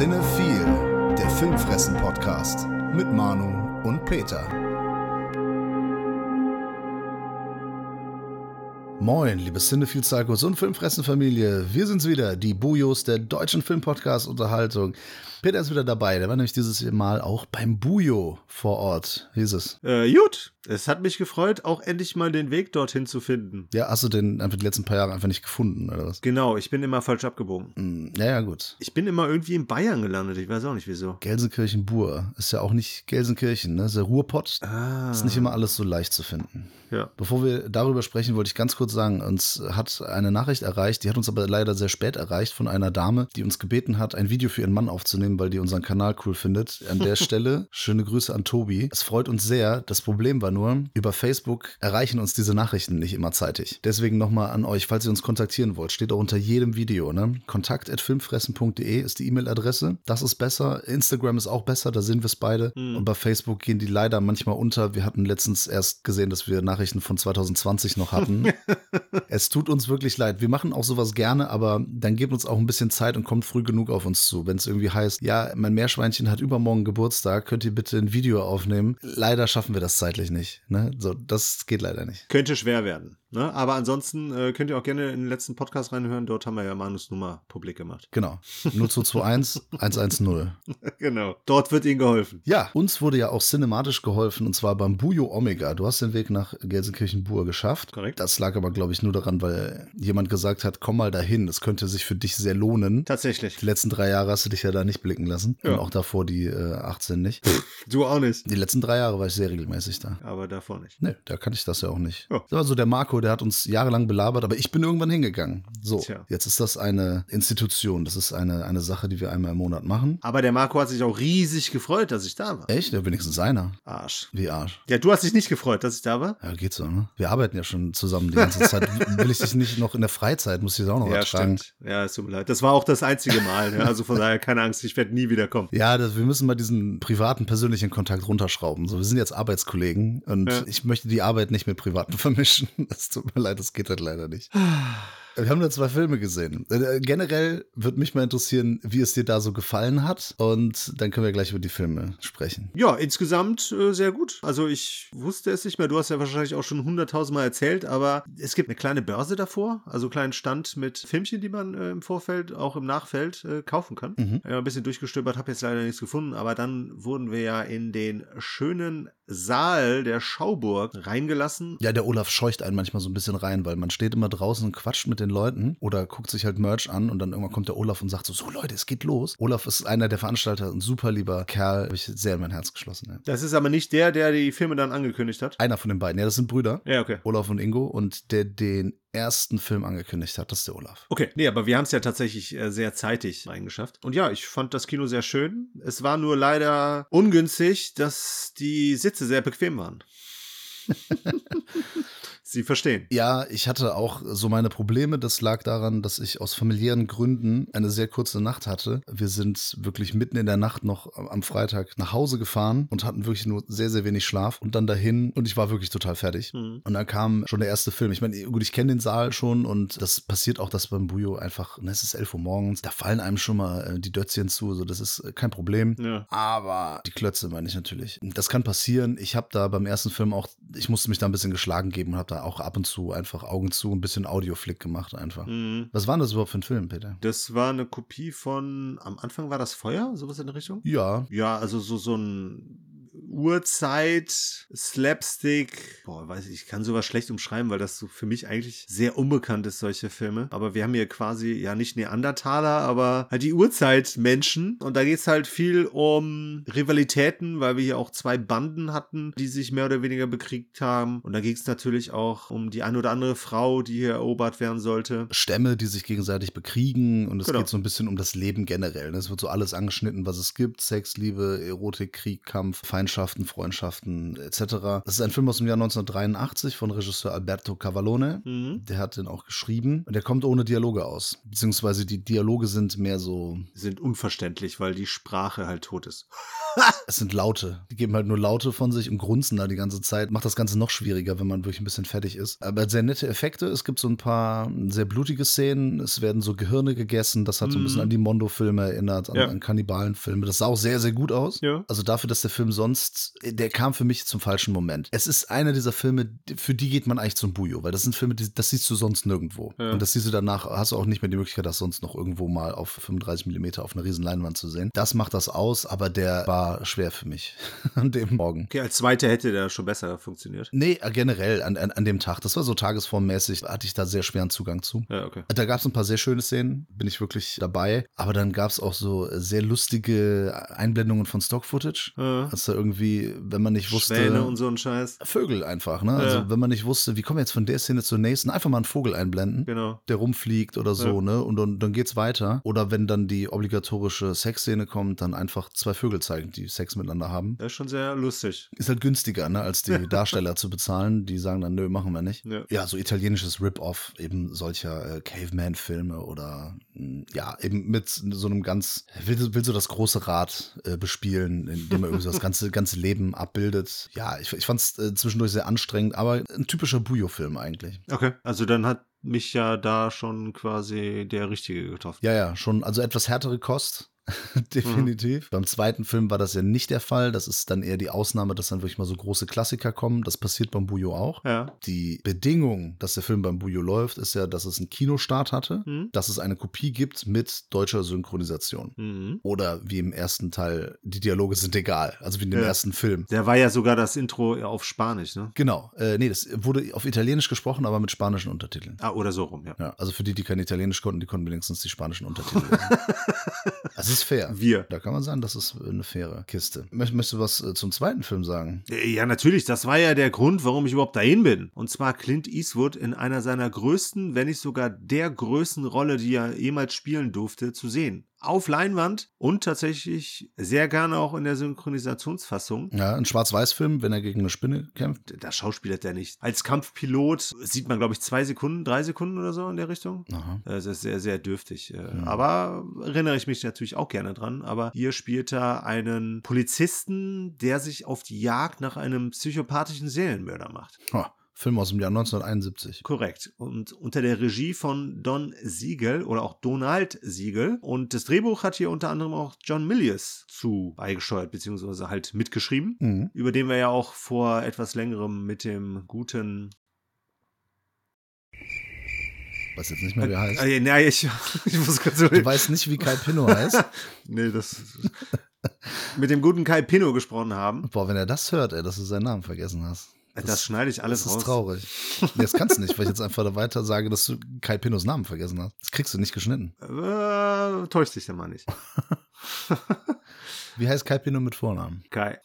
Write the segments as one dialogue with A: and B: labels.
A: Cinephile, der Filmfressen-Podcast mit Manu und Peter. Moin, liebe Cinephile Psychos und Filmfressen-Familie. Wir sind's wieder, die Bujos der deutschen Filmpodcast-Unterhaltung. Peter ist wieder dabei. Der war nämlich dieses Mal auch beim Bujo vor Ort. Wie ist es?
B: Äh, gut. Es hat mich gefreut, auch endlich mal den Weg dorthin zu finden.
A: Ja, hast du den einfach die letzten paar Jahre einfach nicht gefunden, oder was?
B: Genau, ich bin immer falsch abgebogen.
A: Hm, ja, ja, gut.
B: Ich bin immer irgendwie in Bayern gelandet. Ich weiß auch nicht wieso.
A: Gelsenkirchen-Bur ist ja auch nicht Gelsenkirchen, ne? Das ist der Ruhrpott.
B: Ah.
A: Ist nicht immer alles so leicht zu finden.
B: Ja.
A: Bevor wir darüber sprechen, wollte ich ganz kurz sagen, uns hat eine Nachricht erreicht, die hat uns aber leider sehr spät erreicht von einer Dame, die uns gebeten hat, ein Video für ihren Mann aufzunehmen, weil die unseren Kanal cool findet. An der Stelle schöne Grüße an Tobi. Es freut uns sehr. Das Problem war nur, über Facebook erreichen uns diese Nachrichten nicht immer zeitig. Deswegen nochmal an euch, falls ihr uns kontaktieren wollt, steht auch unter jedem Video, ne? Kontakt@filmfressen.de ist die E-Mail-Adresse. Das ist besser. Instagram ist auch besser, da sehen wir es beide.
B: Hm.
A: Und bei Facebook gehen die leider manchmal unter. Wir hatten letztens erst gesehen, dass wir Nachrichten von 2020 noch hatten. es tut uns wirklich leid. Wir machen auch sowas gerne, aber dann gebt uns auch ein bisschen Zeit und kommt früh genug auf uns zu. Wenn es irgendwie heißt, ja, mein Meerschweinchen hat übermorgen Geburtstag, könnt ihr bitte ein Video aufnehmen? Leider schaffen wir das zeitlich nicht. Ne? So, das geht leider nicht.
B: Könnte schwer werden. Ne? Aber ansonsten äh, könnt ihr auch gerne in den letzten Podcast reinhören. Dort haben wir ja Manus Nummer publik gemacht.
A: Genau. 0221 110.
B: genau. Dort wird ihnen geholfen.
A: Ja, uns wurde ja auch cinematisch geholfen und zwar beim Bujo Omega. Du hast den Weg nach Gelsenkirchen-Bur geschafft.
B: Korrekt.
A: Das lag aber, glaube ich, nur daran, weil jemand gesagt hat, komm mal dahin, es könnte sich für dich sehr lohnen.
B: Tatsächlich.
A: Die letzten drei Jahre hast du dich ja da nicht blicken lassen.
B: Ja.
A: Und auch davor die äh, 18 nicht.
B: Du auch nicht.
A: Die letzten drei Jahre war ich sehr regelmäßig da.
B: Aber davor nicht.
A: Nee, da kann ich das ja auch nicht.
B: Ja.
A: Das war so der Marco, der hat uns jahrelang belabert, aber ich bin irgendwann hingegangen. So,
B: Tja.
A: jetzt ist das eine Institution. Das ist eine, eine Sache, die wir einmal im Monat machen.
B: Aber der Marco hat sich auch riesig gefreut, dass ich da war.
A: Echt? Ja, wenigstens einer.
B: Arsch.
A: Wie Arsch.
B: Ja, du hast dich nicht gefreut, dass ich da war?
A: Ja, geht so, ne? Wir arbeiten ja schon zusammen die ganze Zeit. Will ich dich nicht noch in der Freizeit, muss ich das auch noch
B: Ja,
A: ertragen.
B: stimmt. Ja, es tut mir leid. Das war auch das einzige Mal. Ja, also von daher keine Angst, ich werde nie wiederkommen.
A: Ja, das, wir müssen mal diesen privaten, persönlichen Kontakt runterschrauben. So, wir sind jetzt Arbeitskollegen und
B: Ja.
A: ich möchte die Arbeit nicht mit Privaten vermischen. Das tut mir leid, das geht halt leider nicht. Wir haben da zwei Filme gesehen. Äh, Generell würde mich mal interessieren, wie es dir da so gefallen hat. Und dann können wir gleich über die Filme sprechen.
B: Ja, insgesamt äh, sehr gut. Also ich wusste es nicht mehr. Du hast ja wahrscheinlich auch schon hunderttausendmal erzählt, aber es gibt eine kleine Börse davor, also einen kleinen Stand mit Filmchen, die man äh, im Vorfeld, auch im Nachfeld äh, kaufen kann.
A: Mhm.
B: Ein bisschen durchgestöbert, habe jetzt leider nichts gefunden, aber dann wurden wir ja in den schönen Saal der Schauburg reingelassen.
A: Ja, der Olaf scheucht einen manchmal so ein bisschen rein, weil man steht immer draußen und quatscht mit den Leuten oder guckt sich halt Merch an und dann irgendwann kommt der Olaf und sagt so, so Leute, es geht los. Olaf ist einer der Veranstalter, ein super lieber Kerl, habe ich sehr in mein Herz geschlossen. Ja.
B: Das ist aber nicht der, der die Filme dann angekündigt hat.
A: Einer von den beiden, ja, das sind Brüder,
B: Ja, okay.
A: Olaf und Ingo und der den ersten Film angekündigt hat, das ist der Olaf.
B: Okay, nee, aber wir haben es ja tatsächlich äh, sehr zeitig reingeschafft. Und ja, ich fand das Kino sehr schön. Es war nur leider ungünstig, dass die Sitze sehr bequem waren. Sie verstehen.
A: Ja, ich hatte auch so meine Probleme. Das lag daran, dass ich aus familiären Gründen eine sehr kurze Nacht hatte. Wir sind wirklich mitten in der Nacht noch am Freitag nach Hause gefahren und hatten wirklich nur sehr, sehr wenig Schlaf und dann dahin und ich war wirklich total fertig.
B: Mhm.
A: Und dann kam schon der erste Film. Ich meine, gut, ich kenne den Saal schon und das passiert auch, dass beim Bujo einfach, ne, es ist 11 Uhr morgens, da fallen einem schon mal äh, die Dötzchen zu, so das ist äh, kein Problem.
B: Ja.
A: Aber die Klötze meine ich natürlich. Das kann passieren. Ich habe da beim ersten Film auch, ich musste mich da ein bisschen geschlagen geben und habe da auch ab und zu einfach Augen zu, ein bisschen Audioflick gemacht einfach.
B: Mhm.
A: Was war denn das überhaupt für ein Film, Peter?
B: Das war eine Kopie von, am Anfang war das Feuer, sowas in der Richtung?
A: Ja,
B: Ja, also so, so ein Uhrzeit, Slapstick. Boah, weiß ich, ich kann sowas schlecht umschreiben, weil das so für mich eigentlich sehr unbekannt ist, solche Filme. Aber wir haben hier quasi, ja, nicht Neandertaler, aber halt die Urzeitmenschen. Und da geht's halt viel um Rivalitäten, weil wir hier auch zwei Banden hatten, die sich mehr oder weniger bekriegt haben. Und da ging's natürlich auch um die eine oder andere Frau, die hier erobert werden sollte.
A: Stämme, die sich gegenseitig bekriegen und es
B: Genau.
A: geht so ein bisschen um das Leben generell. ne? Es wird so alles angeschnitten, was es gibt. Sex, Liebe, Erotik, Krieg, Kampf, Feindschaften, Freundschaften etc. Das ist ein Film aus dem Jahr 1983 von Regisseur Alberto Cavallone.
B: Mhm.
A: Der hat den auch geschrieben und der kommt ohne Dialoge aus. Beziehungsweise die Dialoge sind mehr so,
B: Sind unverständlich, weil die Sprache halt tot ist.
A: Es sind Laute. Die geben halt nur Laute von sich und grunzen da die ganze Zeit. Macht das Ganze noch schwieriger, wenn man wirklich ein bisschen fertig ist. Aber sehr nette Effekte. Es gibt so ein paar sehr blutige Szenen. Es werden so Gehirne gegessen. Das hat so ein bisschen
B: Mhm.
A: an die Mondo-Filme erinnert, an,
B: Ja.
A: an Kannibalenfilme. Das sah auch sehr, sehr gut aus.
B: Ja.
A: Also dafür, dass der Film sonst, der kam für mich zum falschen Moment. Es ist einer dieser Filme, für die geht man eigentlich zum Bujo, weil das sind Filme, die, das siehst du sonst nirgendwo.
B: Ja.
A: Und das siehst du danach, hast du auch nicht mehr die Möglichkeit, das sonst noch irgendwo mal auf 35 Millimeter auf einer riesen Leinwand zu sehen. Das macht das aus, aber der war schwer für mich an dem Morgen.
B: Okay, als zweiter hätte der schon besser funktioniert.
A: Nee, äh, generell an, an, an dem Tag. Das war so tagesformmäßig, hatte ich da sehr schweren Zugang zu.
B: Ja, okay.
A: Da gab es ein paar sehr schöne Szenen, bin ich wirklich dabei. Aber dann gab es auch so sehr lustige Einblendungen von Stock-Footage.
B: Ja.
A: Da irgendwie, wenn man nicht wusste.
B: Schwäne und so ein Scheiß.
A: Vögel einfach, ne?
B: Ja.
A: Also wenn man nicht wusste, wie kommen wir jetzt von der Szene zur nächsten, einfach mal einen Vogel einblenden,
B: Genau.
A: der rumfliegt oder so,
B: Ja.
A: ne? Und dann, dann geht's weiter. Oder wenn dann die obligatorische Sexszene kommt, dann einfach zwei Vögel zeigen, die Sex miteinander haben.
B: Das ist schon sehr lustig.
A: Ist halt günstiger, ne, als die Darsteller zu bezahlen. Die sagen dann, nö, machen wir nicht.
B: Ja.
A: Ja, so italienisches Rip-Off eben solcher äh, Caveman-Filme oder mh, ja, eben mit so einem ganz, will, will so das große Rad äh, bespielen, indem er irgendwie so das ganze, ganze Leben abbildet. Ja, ich, ich fand es äh, zwischendurch sehr anstrengend, aber ein typischer Bujo-Film eigentlich.
B: Okay. Also dann hat mich ja da schon quasi der Richtige getroffen.
A: Ja, ja, schon, also etwas härtere Kost. Definitiv. Beim zweiten Film war das ja nicht der Fall. Das ist dann eher die Ausnahme, dass dann wirklich mal so große Klassiker kommen. Das passiert beim Bujo auch.
B: Ja.
A: Die Bedingung, dass der Film beim Bujo läuft, ist ja, dass es einen Kinostart hatte,
B: Mhm.
A: dass es eine Kopie gibt mit deutscher Synchronisation.
B: Mhm.
A: Oder wie im ersten Teil, die Dialoge sind egal, also wie in dem
B: Ja.
A: ersten Film.
B: Der war ja sogar das Intro auf Spanisch, ne?
A: Genau, äh, nee, das wurde auf Italienisch gesprochen, aber mit spanischen Untertiteln.
B: Ah, oder so rum, ja.
A: Ja, also für die, die kein Italienisch konnten, die konnten wenigstens die spanischen Untertitel lesen. Das ist fair.
B: Wir.
A: Da kann man sagen, das ist eine faire Kiste. Möcht- Möchtest du was äh, zum zweiten Film sagen?
B: Ja, natürlich. Das war ja der Grund, warum ich überhaupt dahin bin. Und zwar Clint Eastwood in einer seiner größten, wenn nicht sogar der größten Rolle, die er jemals spielen durfte, zu sehen. Auf Leinwand und tatsächlich sehr gerne auch in der Synchronisationsfassung.
A: Ja, ein Schwarz-Weiß-Film, wenn er gegen eine Spinne kämpft.
B: Da schauspielert er nicht. Als Kampfpilot sieht man, glaube ich, zwei Sekunden, drei Sekunden oder so in der Richtung.
A: Aha.
B: Das ist sehr, sehr dürftig. äh,
A: Mhm.
B: Aber erinnere ich mich natürlich auch gerne dran. Aber hier spielt er einen Polizisten, der sich auf die Jagd nach einem psychopathischen Serienmörder macht.
A: Ha, Film aus dem Jahr 1971.
B: Korrekt. Und unter der Regie von Don Siegel oder auch Donald Siegel. Und das Drehbuch hat hier unter anderem auch John Milius zu beigesteuert, beziehungsweise halt mitgeschrieben.
A: Mhm.
B: Über den wir ja auch vor etwas längerem mit dem guten.
A: Weiß jetzt nicht mehr, wie er heißt.
B: Äh, nein, ich, ich muss kurz so.
A: Du weißt nicht, wie Kai Pinno heißt?
B: Nee, das. mit dem guten Kai Pino gesprochen haben.
A: Boah, wenn er das hört, ey, dass du seinen Namen vergessen hast.
B: Das, schneide ich alles
A: Das ist
B: raus.
A: traurig. Nee, das kannst du nicht, weil ich jetzt einfach da weiter sage, dass du Kai Pinnos Namen vergessen hast. Das kriegst du nicht geschnitten.
B: Äh, täuscht dich der mal nicht.
A: Wie heißt Kai Pinno mit Vornamen?
B: Kai.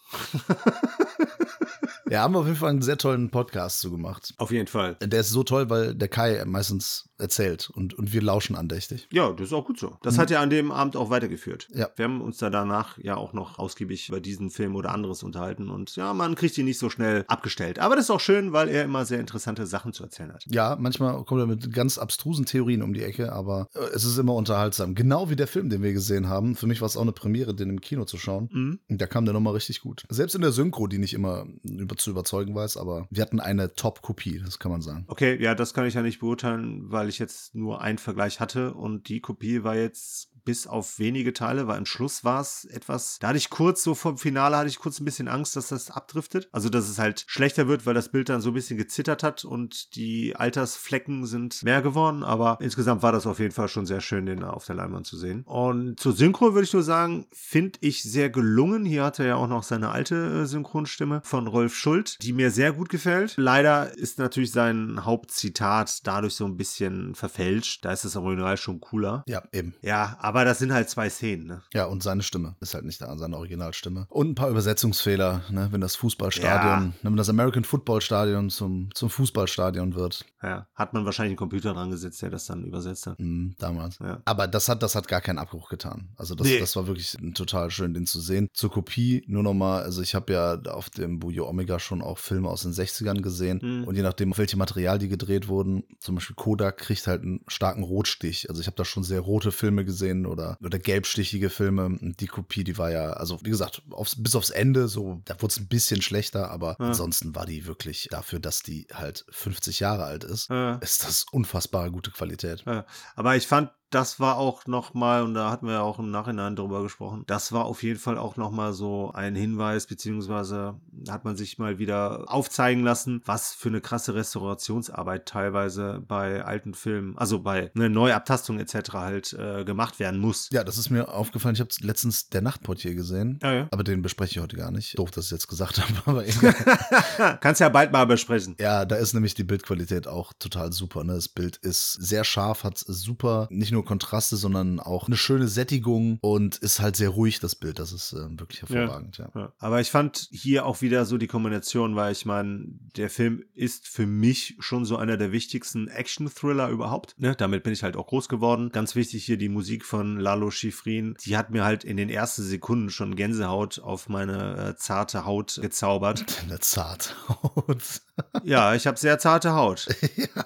A: Ja, haben wir auf jeden Fall einen sehr tollen Podcast zu gemacht.
B: Auf jeden Fall.
A: Der ist so toll, weil der Kai meistens erzählt und, und wir lauschen andächtig.
B: Ja, das ist auch gut so. Das
A: Mhm.
B: hat ja an dem Abend auch weitergeführt.
A: Ja.
B: Wir haben uns da danach ja auch noch ausgiebig über diesen Film oder anderes unterhalten und ja, man kriegt ihn nicht so schnell abgestellt. Aber das ist auch schön, weil er immer sehr interessante Sachen zu erzählen hat.
A: Ja, manchmal kommt er mit ganz abstrusen Theorien um die Ecke, aber äh, es ist immer unterhaltsam. Genau wie der Film, den wir gesehen haben. Für mich war es auch eine Premiere, den im Kino zu schauen.
B: Mhm.
A: Und da kam der nochmal richtig gut. Selbst in der Synchro, die nicht immer über, zu überzeugen weiß, aber wir hatten eine Top-Kopie, das kann man sagen.
B: Okay, ja, das kann ich ja nicht beurteilen, weil ich jetzt nur einen Vergleich hatte und die Kopie war jetzt bis auf wenige Teile, weil am Schluss war es etwas, da hatte ich kurz, so vom Finale hatte ich kurz ein bisschen Angst, dass das abdriftet. Also, dass es halt schlechter wird, weil das Bild dann so ein bisschen gezittert hat und die Altersflecken sind mehr geworden, aber insgesamt war das auf jeden Fall schon sehr schön, den auf der Leinwand zu sehen. Und zur Synchro würde ich nur sagen, finde ich sehr gelungen. Hier hat er ja auch noch seine alte äh, Synchronstimme von Rolf Schult, die mir sehr gut gefällt. Leider ist natürlich sein Hauptzitat dadurch so ein bisschen verfälscht. Da ist das Original schon cooler.
A: Ja, eben.
B: Ja, aber das sind halt zwei Szenen, ne?
A: Ja, und seine Stimme ist halt nicht da, seine Originalstimme. Und ein paar Übersetzungsfehler, ne, wenn das Fußballstadion, ne, wenn das American Football Stadion zum, zum Fußballstadion wird,
B: Ja, hat man wahrscheinlich einen Computer dran gesetzt, der das dann übersetzt hat.
A: mh, damals.
B: Ja.
A: Aber das hat, das hat gar keinen Abbruch getan. Also das,
B: Nee.
A: das war wirklich total schön, den zu sehen. Zur Kopie nur nochmal, also ich habe ja auf dem Bujo Omega schon auch Filme aus den 60ern gesehen.
B: Mhm.
A: Und je nachdem, auf welche Material die gedreht wurden, zum Beispiel Kodak kriegt halt einen starken Rotstich. Also ich habe da schon sehr rote Filme gesehen, oder, oder gelbstichige Filme. Die Kopie, die war ja, also wie gesagt, aufs, bis aufs Ende, so, da wurde es ein bisschen schlechter, aber ja. ansonsten war die wirklich dafür, dass die halt 50 Jahre alt ist, ja. ist das unfassbar gute Qualität.
B: Ja. Aber ich fand das war auch nochmal, und da hatten wir ja auch im Nachhinein drüber gesprochen, das war auf jeden Fall auch nochmal so ein Hinweis, beziehungsweise hat man sich mal wieder aufzeigen lassen, was für eine krasse Restaurationsarbeit teilweise bei alten Filmen, also bei einer Neuabtastung etc. halt äh, gemacht werden muss.
A: Ja, das ist mir aufgefallen. Ich habe letztens Der Nachtportier gesehen, ja, ja. aber den bespreche ich heute gar nicht. Doof, dass ich jetzt gesagt habe, aber
B: egal. Kannst ja bald mal besprechen.
A: Ja, da ist nämlich die Bildqualität auch total super. Ne? Das Bild ist sehr scharf, hat super, nicht nur Kontraste, sondern auch eine schöne Sättigung und ist halt sehr ruhig, das Bild. Das ist äh, wirklich hervorragend, ja.
B: ja. Aber ich fand hier auch wieder so die Kombination, weil ich meine, der Film ist für mich schon so einer der wichtigsten Action-Thriller überhaupt. Ne? Damit bin ich halt auch groß geworden. Ganz wichtig hier die Musik von Lalo Schifrin. Die hat mir halt in den ersten Sekunden schon Gänsehaut auf meine äh, zarte Haut gezaubert.
A: Eine zarte Haut.
B: ja, ich habe sehr zarte Haut. ja.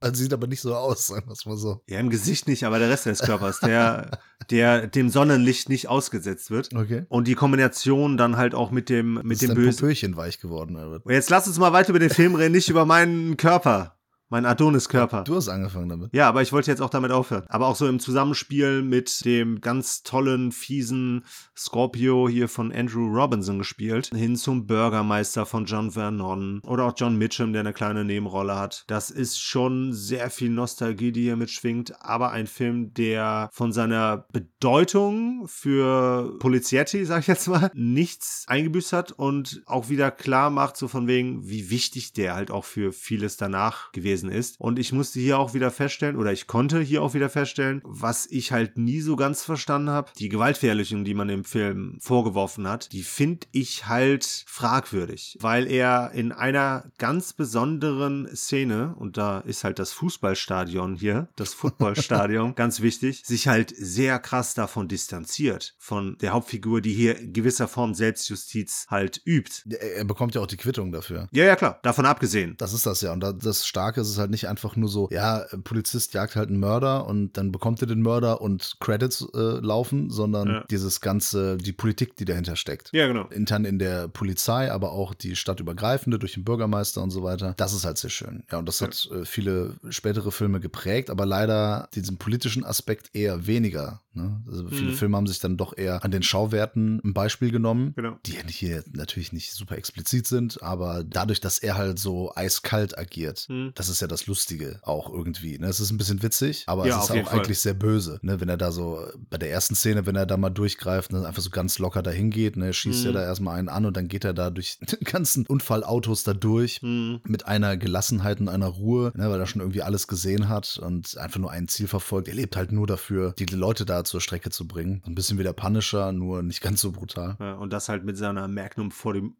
A: Also sieht aber nicht so aus, sagen wir es mal so.
B: Ja, im Gesicht nicht, aber der Rest des Körpers, der, der dem Sonnenlicht nicht ausgesetzt wird.
A: Okay.
B: Und die Kombination dann halt auch mit dem, mit
A: ist
B: dem
A: Bösen. Popöchen weich geworden. Oder?
B: Jetzt lass uns mal weiter über den Film reden, nicht über meinen Körper. Mein Adonis-Körper.
A: Du hast angefangen damit.
B: Ja, aber ich wollte jetzt auch damit aufhören. Aber auch so im Zusammenspiel mit dem ganz tollen, fiesen Scorpio hier von Andrew Robinson gespielt, hin zum Bürgermeister von John Vernon oder auch John Mitchum, der eine kleine Nebenrolle hat. Das ist schon sehr viel Nostalgie, die hier mitschwingt, aber ein Film, der von seiner Bedeutung für Polizietti, sag ich jetzt mal, nichts eingebüßt hat und auch wieder klar macht, so von wegen, wie wichtig der halt auch für vieles danach gewesen gewesen ist. Und ich musste hier auch wieder feststellen, oder ich konnte hier auch wieder feststellen, was ich halt nie so ganz verstanden habe. Die Gewaltverherrlichung, die man im Film vorgeworfen hat, die finde ich halt fragwürdig, weil er in einer ganz besonderen Szene, und da ist halt das Fußballstadion hier, das Footballstadion, ganz wichtig, sich halt sehr krass davon distanziert, von der Hauptfigur, die hier in gewisser Form Selbstjustiz halt übt.
A: Er bekommt ja auch die Quittung dafür.
B: Ja, ja, klar, davon abgesehen.
A: Das ist das ja. Und das Starke ist es halt nicht einfach nur so, ja, Polizist jagt halt einen Mörder und dann bekommt er den Mörder und Credits äh, laufen, sondern ja. dieses ganze, die Politik, die dahinter steckt.
B: Ja, genau.
A: Intern in der Polizei, aber auch die stadtübergreifende durch den Bürgermeister und so weiter. Das ist halt sehr schön. Ja, und das ja. hat äh, viele spätere Filme geprägt, aber leider diesen politischen Aspekt eher weniger. Ne? Also mhm. viele Filme haben sich dann doch eher an den Schauwerten ein Beispiel genommen,
B: genau.
A: die hier natürlich nicht super explizit sind, aber dadurch, dass er halt so eiskalt agiert, mhm. das ist ist ja das Lustige auch irgendwie. Ne? Es ist ein bisschen witzig, aber ja, es ist auch eigentlich sehr böse. Ne? Wenn er da so, bei der ersten Szene, wenn er da mal durchgreift, ne, einfach so ganz locker dahin geht, ne, schießt mhm. er da erstmal einen an und dann geht er da durch die ganzen Unfallautos da durch mhm. mit einer Gelassenheit und einer Ruhe, ne, weil er schon irgendwie alles gesehen hat und einfach nur ein Ziel verfolgt. Er lebt halt nur dafür, die Leute da zur Strecke zu bringen. Ein bisschen wie der Punisher, nur nicht ganz so brutal.
B: Ja, und das halt mit seiner Magnum 44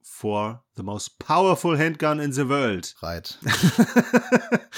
B: The most powerful handgun in the world.
A: Right.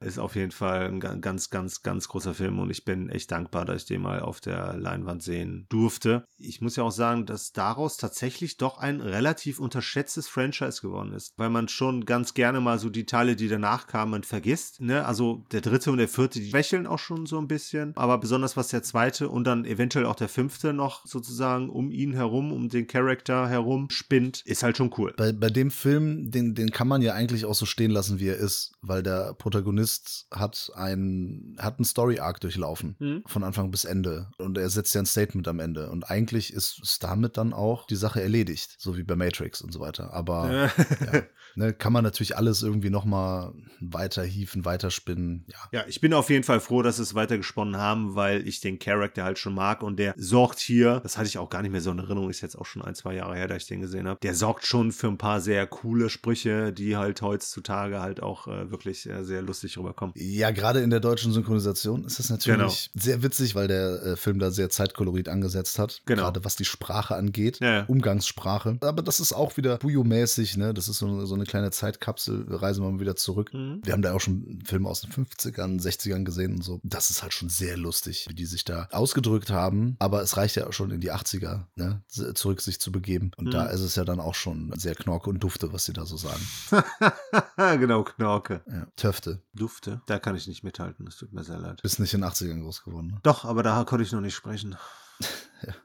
B: ist auf jeden Fall ein ganz, ganz, ganz großer Film und ich bin echt dankbar, dass ich den mal auf der Leinwand sehen durfte. Ich muss ja auch sagen, dass daraus tatsächlich doch ein relativ unterschätztes Franchise geworden ist, weil man schon ganz gerne mal so die Teile, die danach kamen, vergisst. Ne? Also der dritte und der vierte, die schwächeln auch schon so ein bisschen, aber besonders was der zweite und dann eventuell auch der fünfte noch sozusagen um ihn herum, um den Charakter herum spinnt, ist halt schon cool.
A: Bei, bei dem Film, den, den kann man ja eigentlich auch so stehen lassen, wie er ist, weil der Protagonist Protagonist hat ein, hat einen Story-Arc durchlaufen, mhm. von Anfang bis Ende. Und er setzt ja ein Statement am Ende. Und eigentlich ist es damit dann auch die Sache erledigt, so wie bei Matrix und so weiter. Aber ja, ne, kann man natürlich alles irgendwie nochmal weiter hieven, weiterspinnen. Ja.
B: ja, ich bin auf jeden Fall froh, dass es weitergesponnen haben, weil ich den Charakter halt schon mag und der sorgt hier, das hatte ich auch gar nicht mehr so in Erinnerung, ist jetzt auch schon ein, zwei Jahre her, da ich den gesehen habe, der sorgt schon für ein paar sehr coole Sprüche, die halt heutzutage halt auch äh, wirklich äh, sehr lustig rüberkommen.
A: Ja, gerade in der deutschen Synchronisation ist das natürlich genau. sehr witzig, weil der äh, Film da sehr Zeitkolorit angesetzt hat. Genau. Gerade was die Sprache angeht, ja, ja. Umgangssprache. Aber das ist auch wieder Bujo-mäßig, ne? Das ist so, so eine kleine Zeitkapsel, wir reisen mal wieder zurück. Mhm. Wir haben da auch schon Filme aus den 50ern, 60ern gesehen und so. Das ist halt schon sehr lustig, wie die sich da ausgedrückt haben. Aber es reicht ja auch schon in die 80er, ne? zurück sich zu begeben. Und mhm. da ist es ja dann auch schon sehr knorke und dufte, was sie da so sagen.
B: genau, knorke.
A: Ja, Töfte.
B: Dufte. Da kann ich nicht mithalten, es tut mir sehr leid.
A: Bist nicht in den 80ern groß geworden, ne?
B: Doch, aber da konnte ich noch nicht sprechen.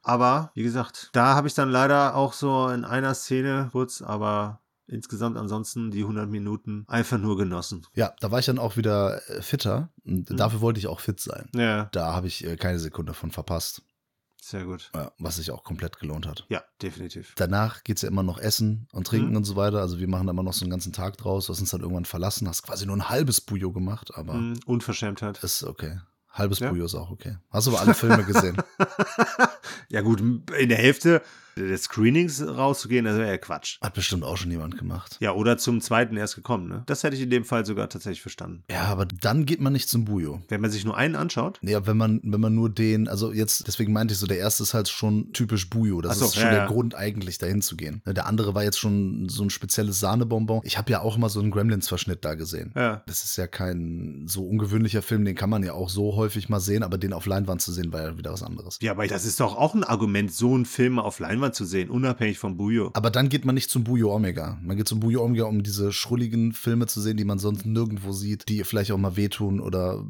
B: Aber, wie gesagt, da habe ich dann leider auch so in einer Szene kurz, aber insgesamt ansonsten die 100 Minuten einfach nur genossen.
A: Ja, da war ich dann auch wieder äh, fitter. Und
B: Mhm.
A: dafür wollte ich auch fit sein.
B: Ja,
A: Da habe ich äh, keine Sekunde von verpasst.
B: Sehr gut.
A: Ja, was sich auch komplett gelohnt hat.
B: Ja, definitiv.
A: Danach geht's ja immer noch essen und trinken
B: Mhm.
A: und so weiter. Also wir machen da immer noch so einen ganzen Tag draus. Du hast uns dann irgendwann verlassen, hast quasi nur ein halbes Bujo gemacht, aber
B: Mhm, Unverschämtheit.
A: ist okay. Halbes
B: Ja.
A: Bujo ist auch okay. Hast du aber alle Filme gesehen?
B: ja gut, in der Hälfte des Screenings rauszugehen, das wäre ja Quatsch.
A: Hat bestimmt auch schon jemand gemacht.
B: Ja, oder zum zweiten erst gekommen, ne? Das hätte ich in dem Fall sogar tatsächlich verstanden.
A: Ja, aber dann geht man nicht zum Bujo.
B: Wenn man sich nur einen anschaut,
A: Ja, wenn man, wenn man nur den, also jetzt, deswegen meinte ich so, der erste ist halt schon typisch Bujo. Das
B: so,
A: ist schon
B: ja,
A: der
B: ja.
A: Grund, eigentlich dahin zu gehen. Der andere war jetzt schon so ein spezielles Sahnebonbon. Ich habe ja auch mal so einen Gremlins-Verschnitt da gesehen.
B: ja.
A: Das ist ja kein so ungewöhnlicher Film, den kann man ja auch so häufig mal sehen, aber den auf Leinwand zu sehen, war ja wieder was anderes.
B: Ja, aber das ist doch auch ein Argument, so einen Film auf Leinwand zu sehen, unabhängig vom Bujo.
A: Aber dann geht man nicht zum Bujo Omega. Man geht zum Bujo Omega, um diese schrulligen Filme zu sehen, die man sonst nirgendwo sieht, die vielleicht auch mal wehtun oder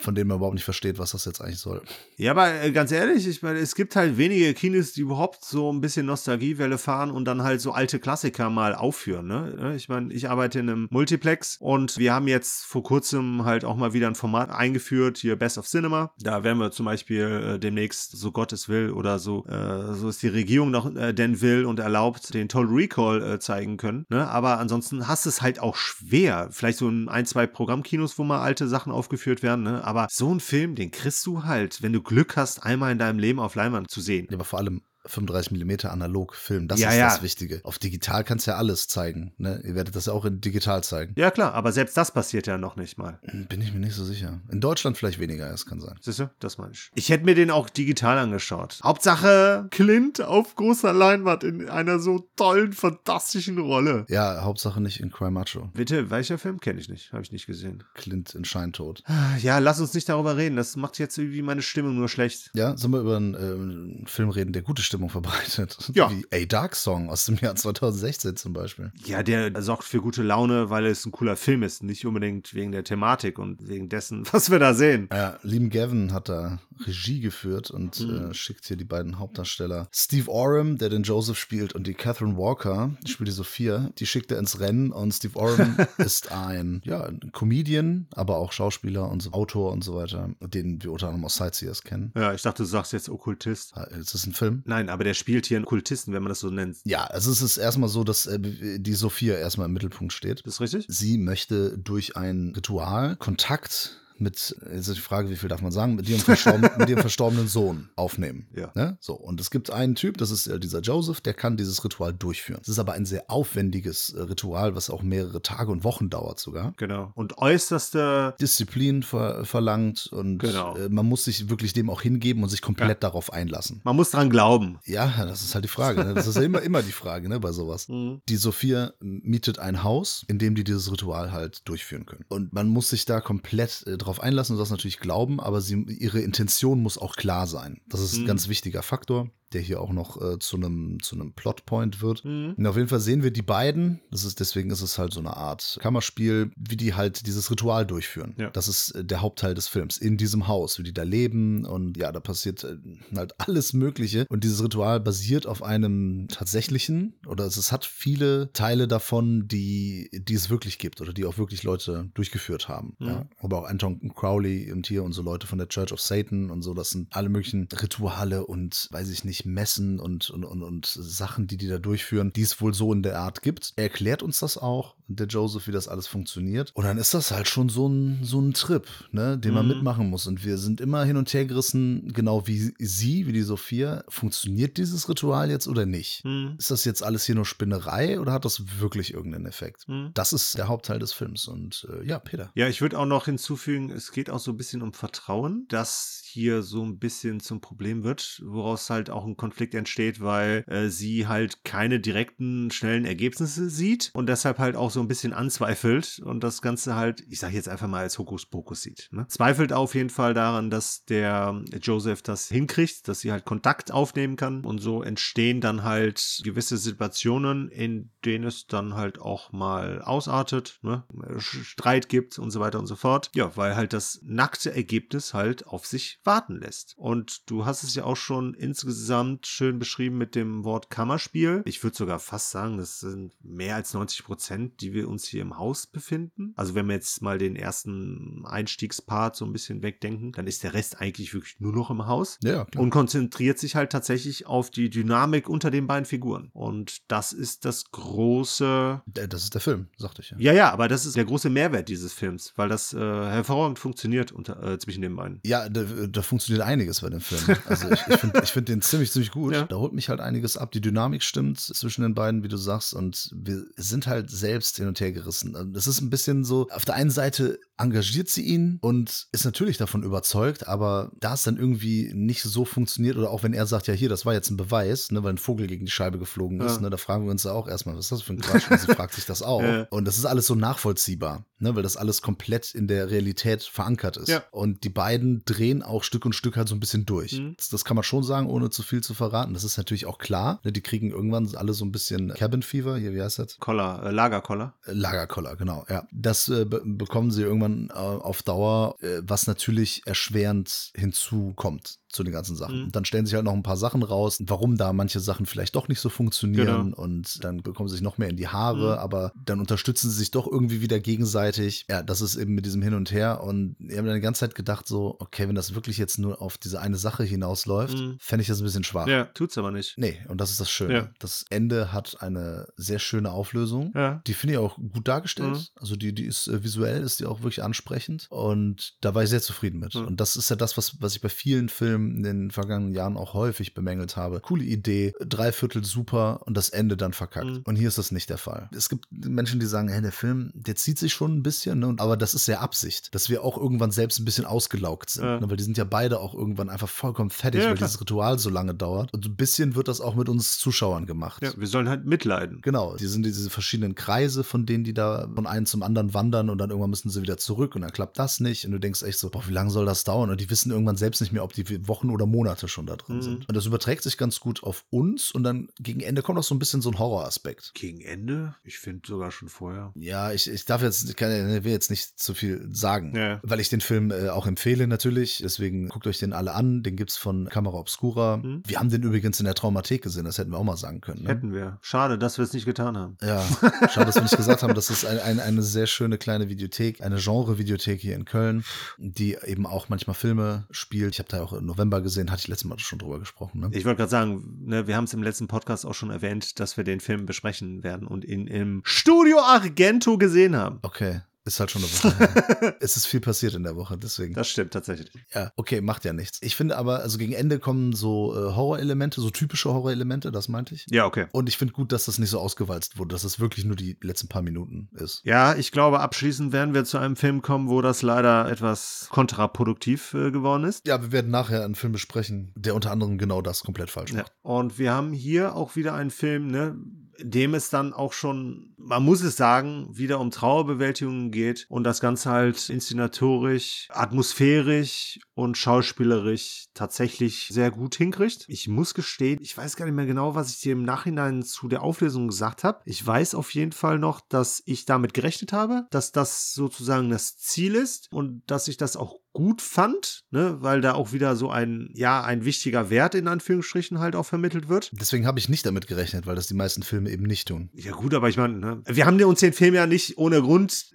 A: von denen man überhaupt nicht versteht, was das jetzt eigentlich soll.
B: Ja, aber äh, ganz ehrlich, ich meine, es gibt halt wenige Kinos, die überhaupt so ein bisschen Nostalgiewelle fahren und dann halt so alte Klassiker mal aufführen. Ne? Ich meine, ich arbeite in einem Multiplex und wir haben jetzt vor kurzem halt auch mal wieder ein Format eingeführt, hier Best of Cinema. Da werden wir zum Beispiel äh, demnächst, so Gott es will oder so, äh, so ist die Regierung noch äh, denn will und erlaubt, den Total Recall äh, zeigen können. Ne? Aber ansonsten hast du es halt auch schwer. Vielleicht so in ein, zwei Programmkinos, wo mal alte Sachen aufgeführt werden. Ne? Aber so ein Film, den kriegst du halt, wenn du Glück hast, einmal in deinem Leben auf Leinwand zu sehen.
A: Aber vor allem 35 mm analog Film, das
B: Ja,
A: ist
B: ja.
A: das Wichtige. Auf digital kannst du ja alles zeigen. Ne? Ihr werdet das ja auch in digital zeigen.
B: Ja klar, aber selbst das passiert ja noch nicht mal.
A: Bin ich mir nicht so sicher. In Deutschland vielleicht weniger, es kann sein.
B: Siehst du? Das meine ich. Ich hätte mir den auch digital angeschaut. Hauptsache Clint auf großer Leinwand in einer so tollen, fantastischen Rolle.
A: Ja, Hauptsache nicht in Cry Macho.
B: Bitte, welcher Film kenne ich nicht? Habe ich nicht gesehen.
A: Clint in Scheintod.
B: Ja, lass uns nicht darüber reden. Das macht jetzt irgendwie meine Stimmung nur schlecht.
A: Ja, sollen wir über einen, äh, Film reden, der gute Stimmung verbreitet?
B: Ja.
A: Wie A Dark Song aus dem Jahr 2016 zum Beispiel.
B: Ja, der sorgt für gute Laune, weil es ein cooler Film ist. Nicht unbedingt wegen der Thematik und wegen dessen, was wir da sehen.
A: Ja, Liam Gavin hat da Regie geführt und
B: Mhm.
A: äh, schickt hier die beiden Hauptdarsteller. Steve Oram, der den Joseph spielt, und die Catherine Walker, die spielt die Sophia, die schickt er ins Rennen und Steve Oram ist ein, ja, ein Comedian, aber auch Schauspieler und so, Autor und so weiter, den wir unter anderem aus Sightseers kennen.
B: Ja, ich dachte, du sagst jetzt Okkultist.
A: Ah, Ist das ein Film?
B: Nein, aber der spielt hier einen Kultisten, wenn man das so nennt.
A: Ja, also es ist erstmal so, dass äh, die Sophia erstmal im Mittelpunkt steht.
B: Das ist richtig?
A: Sie möchte durch ein Ritual Kontakt mit, jetzt ist die Frage, wie viel darf man sagen, mit ihrem, verstorben, mit ihrem verstorbenen Sohn aufnehmen.
B: Ja.
A: Ne? So, und es gibt einen Typ, das ist äh, dieser Joseph, der kann dieses Ritual durchführen. Es ist aber ein sehr aufwendiges äh, Ritual, was auch mehrere Tage und Wochen dauert sogar.
B: Genau. Und äußerste
A: Disziplin ver verlangt und
B: Genau.
A: äh, man muss sich wirklich dem auch hingeben und sich komplett darauf einlassen.
B: Man muss dran glauben.
A: Ja, das ist halt die Frage. Ne? Das ist ja immer, immer die Frage ne, bei sowas.
B: Mhm.
A: Die Sophia mietet ein Haus, in dem die dieses Ritual halt durchführen können. Und man muss sich da komplett äh, drauf einlassen und das natürlich glauben, aber sie, ihre Intention muss auch klar sein. Das ist ein
B: Mhm.
A: ganz wichtiger Faktor, der hier auch noch äh, zu einem zu einem Plotpoint wird.
B: Mhm.
A: Und auf jeden Fall sehen wir die beiden. Das ist deswegen ist es halt so eine Art Kammerspiel, wie die halt dieses Ritual durchführen.
B: Ja.
A: Das ist äh, der Hauptteil des Films in diesem Haus, wie die da leben und ja, da passiert äh, halt alles Mögliche. Und dieses Ritual basiert auf einem tatsächlichen oder es, es hat viele Teile davon, die die es wirklich gibt oder die auch wirklich Leute durchgeführt haben.
B: Mhm.
A: Ja. Aber auch Anton Crowley und hier und so Leute von der Church of Satan und so. Das sind alle möglichen Rituale und weiß ich nicht Messen und und und, und Sachen, die die da durchführen, die es wohl so in der Art gibt. Er erklärt uns das auch, der Joseph, wie das alles funktioniert. Und dann ist das halt schon so ein, so ein Trip, ne, den man
B: Mhm.
A: mitmachen muss. Und wir sind immer hin und her gerissen, genau wie sie, wie die Sophia. Funktioniert dieses Ritual jetzt oder nicht?
B: Mhm.
A: Ist das jetzt alles hier nur Spinnerei oder hat das wirklich irgendeinen Effekt?
B: Mhm.
A: Das ist der Hauptteil des Films. Und äh, ja, Peter.
B: Ja, ich würde auch noch hinzufügen, es geht auch so ein bisschen um Vertrauen, das hier so ein bisschen zum Problem wird, woraus halt auch ein Konflikt entsteht, weil äh, sie halt keine direkten, schnellen Ergebnisse sieht und deshalb halt auch so ein bisschen anzweifelt und das Ganze halt, ich sage jetzt einfach mal als Hokuspokus sieht. Ne? Zweifelt auf jeden Fall daran, dass der Joseph das hinkriegt, dass sie halt Kontakt aufnehmen kann und so entstehen dann halt gewisse Situationen, in denen es dann halt auch mal ausartet, ne? Streit gibt und so weiter und so fort. Ja, weil halt das nackte Ergebnis halt auf sich warten lässt. Und du hast es ja auch schon insgesamt schön beschrieben mit dem Wort Kammerspiel. Ich würde sogar fast sagen, das sind mehr als 90 Prozent, die wir uns hier im Haus befinden. Also wenn wir jetzt mal den ersten Einstiegspart so ein bisschen wegdenken, dann ist der Rest eigentlich wirklich nur noch im Haus.
A: Ja, klar.
B: Und konzentriert sich halt tatsächlich auf die Dynamik unter den beiden Figuren. Und das ist das große.
A: Äh, Das ist der Film, sagte ich ja.
B: Ja, ja, aber das ist der große Mehrwert dieses Films, weil das äh, hervorragend funktioniert unter, äh, zwischen den beiden.
A: Ja, da, funktioniert einiges bei dem Film. Also ich, ich finde find den ziemlich, ziemlich gut.
B: Ja.
A: Da holt mich halt einiges ab. Die Dynamik stimmt zwischen den beiden, wie du sagst, und wir sind halt selbst hin und her gerissen. Das ist ein bisschen so, auf der einen Seite engagiert sie ihn und ist natürlich davon überzeugt, aber da es dann irgendwie nicht so funktioniert, oder auch wenn er sagt, ja hier, das war jetzt ein Beweis, ne, weil ein Vogel gegen die Scheibe geflogen ist,
B: Ja.
A: ne, da fragen wir uns ja auch erstmal, was ist das für ein Quatsch? Und sie fragt sich das auch.
B: Ja.
A: Und das ist alles so nachvollziehbar, ne, weil das alles komplett in der Realität verankert ist.
B: Ja.
A: Und die beiden drehen auch Stück und Stück halt so ein bisschen durch.
B: Mhm.
A: Das, das kann man schon sagen, ohne zu viel zu verraten. Das ist natürlich auch klar. Ne, die kriegen irgendwann alle so ein bisschen Cabin Fever, hier, wie heißt das?
B: Koller, äh, Lagerkoller.
A: Äh, Lagerkoller, genau, ja. Das äh, be bekommen sie irgendwann äh, auf Dauer, äh, was natürlich erschwerend hinzukommt zu den ganzen Sachen.
B: Mhm.
A: Und dann stellen sich halt noch ein paar Sachen raus, warum da manche Sachen vielleicht doch nicht so funktionieren
B: Genau.
A: und dann bekommen sie sich noch mehr in die Haare,
B: Mhm.
A: aber dann unterstützen sie sich doch irgendwie wieder gegenseitig. Ja, das ist eben mit diesem Hin und Her und ich habe dann die ganze Zeit gedacht so, okay, wenn das wirklich jetzt nur auf diese eine Sache hinausläuft,
B: Mhm.
A: fände ich das ein bisschen schwach.
B: Ja, tut's aber nicht.
A: Nee, und das ist das Schöne.
B: Ja.
A: Das Ende hat eine sehr schöne Auflösung.
B: Ja.
A: Die finde ich auch gut dargestellt.
B: Mhm.
A: Also die, die ist äh, visuell, ist die auch wirklich ansprechend. Und da war ich sehr zufrieden mit.
B: Mhm.
A: Und das ist ja das, was, was ich bei vielen Filmen in den vergangenen Jahren auch häufig bemängelt habe. Coole Idee, Dreiviertel super und das Ende dann verkackt.
B: Mhm.
A: Und hier ist das nicht der Fall. Es gibt Menschen, die sagen, hey, der Film, der zieht sich schon ein bisschen, ne? aber das ist ja Absicht, dass wir auch irgendwann selbst ein bisschen ausgelaugt sind.
B: Ja.
A: Ne? Weil die sind ja beide auch irgendwann einfach vollkommen fertig,
B: Ja,
A: weil
B: klar.
A: dieses Ritual so lange dauert. Und ein bisschen wird das auch mit uns Zuschauern gemacht.
B: ja, wir sollen halt mitleiden.
A: Genau, die sind diese verschiedenen Kreise, von denen die da von einem zum anderen wandern und dann irgendwann müssen sie wieder zurück und dann klappt das nicht und du denkst echt so, boah, wie lange soll das dauern? Und die wissen irgendwann selbst nicht mehr, ob die Wochen oder Monate schon da drin
B: Mhm.
A: sind. Und das überträgt sich ganz gut auf uns und dann gegen Ende kommt auch so ein bisschen so ein Horroraspekt.
B: Gegen Ende? Ich finde sogar schon vorher.
A: Ja, ich, ich darf jetzt, ich kann, ich will jetzt nicht zu viel sagen,
B: Ja.
A: weil ich den Film äh, auch empfehle natürlich. Deswegen guckt euch den alle an. Den gibt's von Kamera Obscura.
B: Mhm.
A: Wir haben den übrigens in der Traumathek gesehen, das hätten wir auch mal sagen können. Ne?
B: Hätten wir. Schade, dass wir es nicht getan haben.
A: Ja, schade, dass wir nicht gesagt haben, das ist ein, ein, eine sehr schöne kleine Videothek, eine Genre-Videothek hier in Köln, die eben auch manchmal Filme spielt. Ich habe da auch im November gesehen, hatte ich letztes Mal schon drüber gesprochen. Ne?
B: Ich wollte gerade sagen, ne, wir haben es im letzten Podcast auch schon erwähnt, dass wir den Film besprechen werden und ihn im Studio Argento gesehen haben.
A: Okay, ist halt schon eine Woche. es ist viel passiert in der Woche, deswegen.
B: Das stimmt tatsächlich.
A: Ja, okay, macht ja nichts. Ich finde aber, also gegen Ende kommen so äh, Horrorelemente, so typische Horrorelemente, das meinte ich.
B: Ja, okay.
A: Und ich finde gut, dass das nicht so ausgewalzt wurde, dass das wirklich nur die letzten paar Minuten ist.
B: Ja, ich glaube, abschließend werden wir zu einem Film kommen, wo das leider etwas kontraproduktiv äh, geworden ist.
A: Ja, wir werden nachher einen Film besprechen, der unter anderem genau das komplett falsch
B: Ja.
A: macht.
B: Und wir haben hier auch wieder einen Film, ne, dem es dann auch schon, man muss es sagen, wieder um Trauerbewältigung geht und das Ganze halt inszenatorisch, atmosphärisch und schauspielerisch tatsächlich sehr gut hinkriegt. Ich muss gestehen, ich weiß gar nicht mehr genau, was ich dir im Nachhinein zu der Auflösung gesagt habe. Ich weiß auf jeden Fall noch, dass ich damit gerechnet habe, dass das sozusagen das Ziel ist und dass ich das auch gut fand, ne, weil da auch wieder so ein, ja, ein wichtiger Wert in Anführungsstrichen halt auch vermittelt wird.
A: Deswegen habe ich nicht damit gerechnet, weil das die meisten Filme eben nicht tun.
B: Ja gut, aber ich meine, ne, wir haben uns den Film ja nicht ohne Grund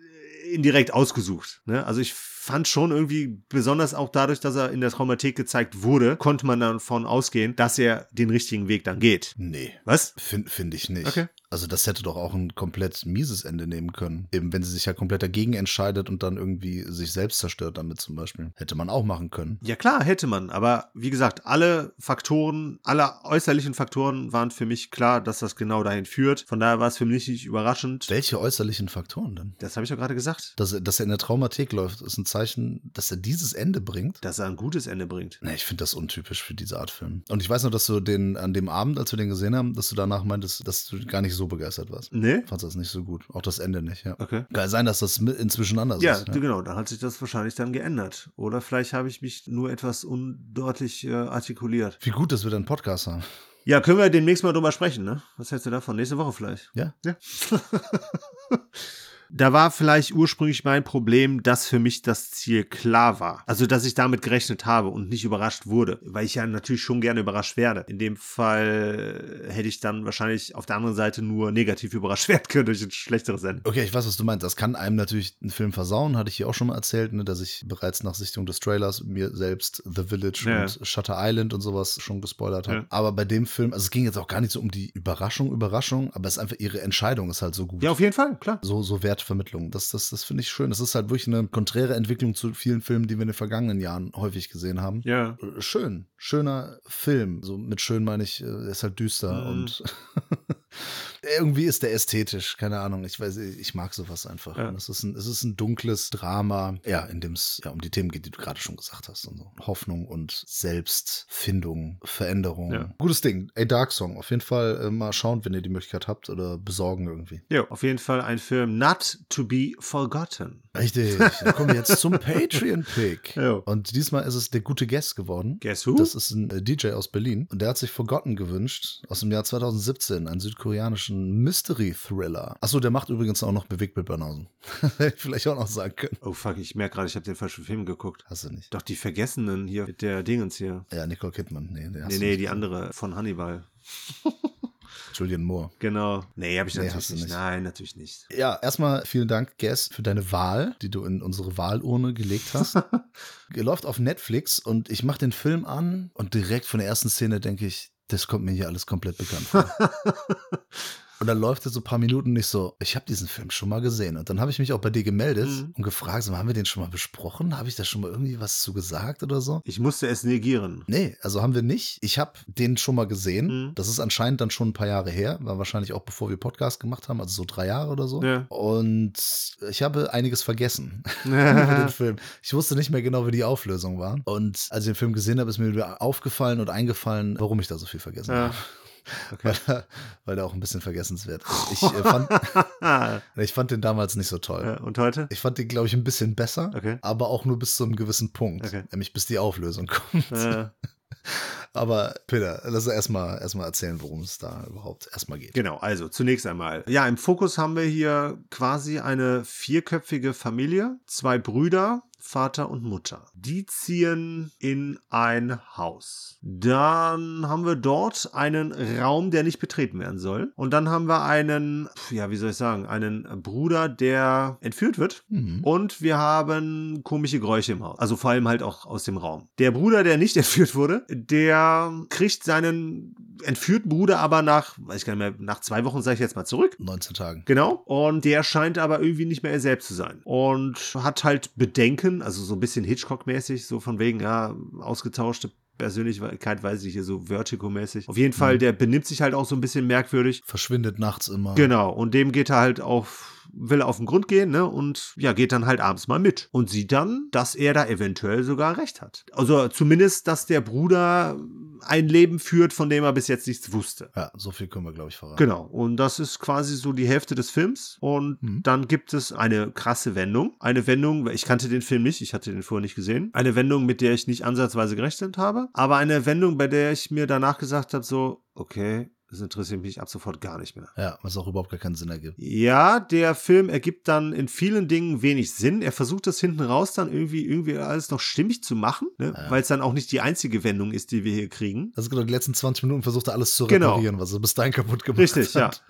B: äh, indirekt ausgesucht. Ne? Also ich fand schon irgendwie, besonders auch dadurch, dass er in der Traumathek gezeigt wurde, konnte man davon ausgehen, dass er den richtigen Weg dann geht.
A: Nee.
B: Was?
A: Finde find ich nicht.
B: Okay.
A: Also das hätte doch auch ein komplett mieses Ende nehmen können. Eben wenn sie sich ja komplett dagegen entscheidet und dann irgendwie sich selbst zerstört damit zum Beispiel. Hätte man auch machen können.
B: Ja klar, hätte man. Aber wie gesagt, alle Faktoren, alle äußerlichen Faktoren waren für mich klar, dass das genau dahin führt. Von daher war es für mich nicht überraschend.
A: Welche äußerlichen Faktoren denn?
B: Das habe ich ja gerade gesagt.
A: Dass, er- dass er in der Traumathek läuft, ist ein Zeichen, dass er dieses Ende bringt.
B: Dass er ein gutes Ende bringt.
A: Nee, ich finde das untypisch für diese Art Film. Und ich weiß noch, dass du den an dem Abend, als wir den gesehen haben, dass du danach meintest, dass du gar nicht so begeistert warst.
B: Nee?
A: Fandst das nicht so gut. Auch das Ende nicht, ja.
B: Okay.
A: Kann sein, dass das inzwischen anders
B: Ja,
A: ist.
B: genau, dann hat sich das wahrscheinlich dann geändert. Oder vielleicht habe ich mich nur etwas undeutlich äh, artikuliert.
A: Wie gut, dass wir dann Podcast haben.
B: Ja, können wir demnächst mal drüber sprechen, ne? Was hältst du davon? Nächste Woche vielleicht.
A: Ja.
B: Ja. Da war vielleicht ursprünglich mein Problem, dass für mich das Ziel klar war. Also, dass ich damit gerechnet habe und nicht überrascht wurde, weil ich ja natürlich schon gerne überrascht werde. In dem Fall hätte ich dann wahrscheinlich auf der anderen Seite nur negativ überrascht werden können durch ein schlechteres Ende.
A: Okay, ich weiß, was du meinst. Das kann einem natürlich einen Film versauen, hatte ich hier auch schon mal erzählt, ne, dass ich bereits nach Sichtung des Trailers mir selbst The Village
B: Ja.
A: und Shutter Island und sowas schon gespoilert habe.
B: Ja.
A: Aber bei dem Film, also es ging jetzt auch gar nicht so um die Überraschung, Überraschung, aber es ist einfach ihre Entscheidung ist halt so gut.
B: Ja, auf jeden Fall, klar.
A: so, so Wertvermittlung. Das, das, das finde ich schön. Das ist halt wirklich eine konträre Entwicklung zu vielen Filmen, die wir in den vergangenen Jahren häufig gesehen haben.
B: Ja.
A: Äh, Schön, schöner Film. So mit schön meine ich, äh, er ist halt düster
B: Mhm.
A: und irgendwie ist der ästhetisch, keine Ahnung. Ich weiß, ich mag sowas einfach.
B: Ja.
A: Es, ist ein, es ist ein dunkles Drama, ja, in dem es ja um die Themen geht, die du gerade schon gesagt hast. Und so. Hoffnung und Selbstfindung, Veränderung.
B: Ja.
A: Gutes Ding. A Dark Song. Auf jeden Fall äh, mal schauen, wenn ihr die Möglichkeit habt oder besorgen irgendwie.
B: Ja, auf jeden Fall ein Film not to be forgotten.
A: Richtig. Dann kommen wir jetzt zum Patreon-Pick. Und diesmal ist es der gute Guest geworden.
B: Guess who?
A: Das ist ein äh, DJ aus Berlin und der hat sich Forgotten gewünscht aus dem Jahr 2017, einen südkoreanischen Mystery-Thriller. Achso, der macht übrigens auch noch Bewegtbildbanausen. Hätte ich vielleicht auch noch sagen können.
B: oh fuck, ich merke gerade, ich habe den falschen Film geguckt.
A: Hast du nicht.
B: Doch die Vergessenen hier mit der Dingens hier.
A: Ja, Nicole Kidman. Nee,
B: Nee, nee,
A: nicht.
B: die andere von Hannibal.
A: Julian Moore.
B: Genau. Nee, habe ich
A: Nee,
B: natürlich nicht.
A: nicht.
B: Nein, natürlich nicht.
A: Ja, erstmal vielen Dank, Guess, für deine Wahl, die du in unsere Wahlurne gelegt hast. Läuft auf Netflix und ich mache den Film an und direkt von der ersten Szene denke ich, das kommt mir hier alles komplett bekannt vor. Und dann läuft er so ein paar Minuten nicht so, ich habe diesen Film schon mal gesehen. Und dann habe ich mich auch bei dir gemeldet
B: Mhm.
A: und gefragt, so, haben wir den schon mal besprochen? Habe ich da schon mal irgendwie was zu gesagt oder so?
B: Ich musste es negieren.
A: Nee, also haben wir nicht. Ich habe den schon mal gesehen.
B: Mhm.
A: Das ist anscheinend dann schon ein paar Jahre her. War wahrscheinlich auch bevor wir Podcast gemacht haben, also so drei Jahre oder so.
B: Ja.
A: Und ich habe einiges vergessen über den Film. Ich wusste nicht mehr genau, wie die Auflösung war. Und als ich den Film gesehen habe, ist mir wieder aufgefallen und eingefallen, warum ich da so viel vergessen
B: Ja.
A: habe.
B: Okay.
A: Weil, weil der auch ein bisschen vergessenswert ist. Ich, äh, fand, ich fand den damals nicht so toll.
B: Ja, Und heute?
A: Ich fand den, glaube ich, ein bisschen besser,
B: Okay.
A: aber auch nur bis zu einem gewissen Punkt.
B: Okay.
A: Nämlich bis die Auflösung kommt.
B: Äh,
A: Aber Peter, lass uns erstmal erstmal erzählen, worum es da überhaupt erstmal geht.
B: Genau, also zunächst einmal. Ja, im Fokus haben wir hier quasi eine vierköpfige Familie, zwei Brüder, Vater und Mutter. Die ziehen in ein Haus. Dann haben wir dort einen Raum, der nicht betreten werden soll. Und dann haben wir einen, ja, wie soll ich sagen, einen Bruder, der entführt wird.
A: Mhm.
B: Und wir haben komische Geräusche im Haus. Also vor allem halt auch aus dem Raum. Der Bruder, der nicht entführt wurde, der kriegt seinen entführten Bruder aber nach, weiß ich gar nicht mehr, nach zwei Wochen, sage ich jetzt mal, zurück.
A: 19 Tagen.
B: Genau. Und der scheint aber irgendwie nicht mehr er selbst zu sein. Und hat halt Bedenken, also so ein bisschen Hitchcock-mäßig, so von wegen, ja, ausgetauschte Persönlichkeit, weiß ich hier so Vertigo-mäßig. Auf jeden Fall,
A: Mhm.
B: der benimmt sich halt auch so ein bisschen merkwürdig.
A: Verschwindet nachts immer.
B: Genau, und dem geht er halt auf, will auf den Grund gehen, ne? Und ja, geht dann halt abends mal mit. Und sieht dann, dass er da eventuell sogar recht hat. Also zumindest, dass der Bruder ein Leben führt, von dem er bis jetzt nichts wusste.
A: Ja, so viel können wir, glaube ich, verraten.
B: Genau, und das ist quasi so die Hälfte des Films. Und
A: Mhm.
B: dann gibt es eine krasse Wendung. Eine Wendung, ich kannte den Film nicht, ich hatte den vorher nicht gesehen. Eine Wendung, mit der ich nicht ansatzweise gerechnet habe. Aber eine Wendung, bei der ich mir danach gesagt habe, so, okay, das interessiert mich ab sofort gar nicht mehr.
A: Ja, was auch überhaupt gar keinen Sinn ergibt.
B: Ja, der Film ergibt dann in vielen Dingen wenig Sinn. Er versucht das hinten raus dann irgendwie, irgendwie alles noch stimmig zu machen, ne?
A: Ja.
B: weil es dann auch nicht die einzige Wendung ist, die wir hier kriegen.
A: Also genau, die letzten 20 Minuten versucht er alles zu
B: Genau.
A: reparieren, was er bis dahin kaputt gemacht
B: Richtig, ja.
A: hat.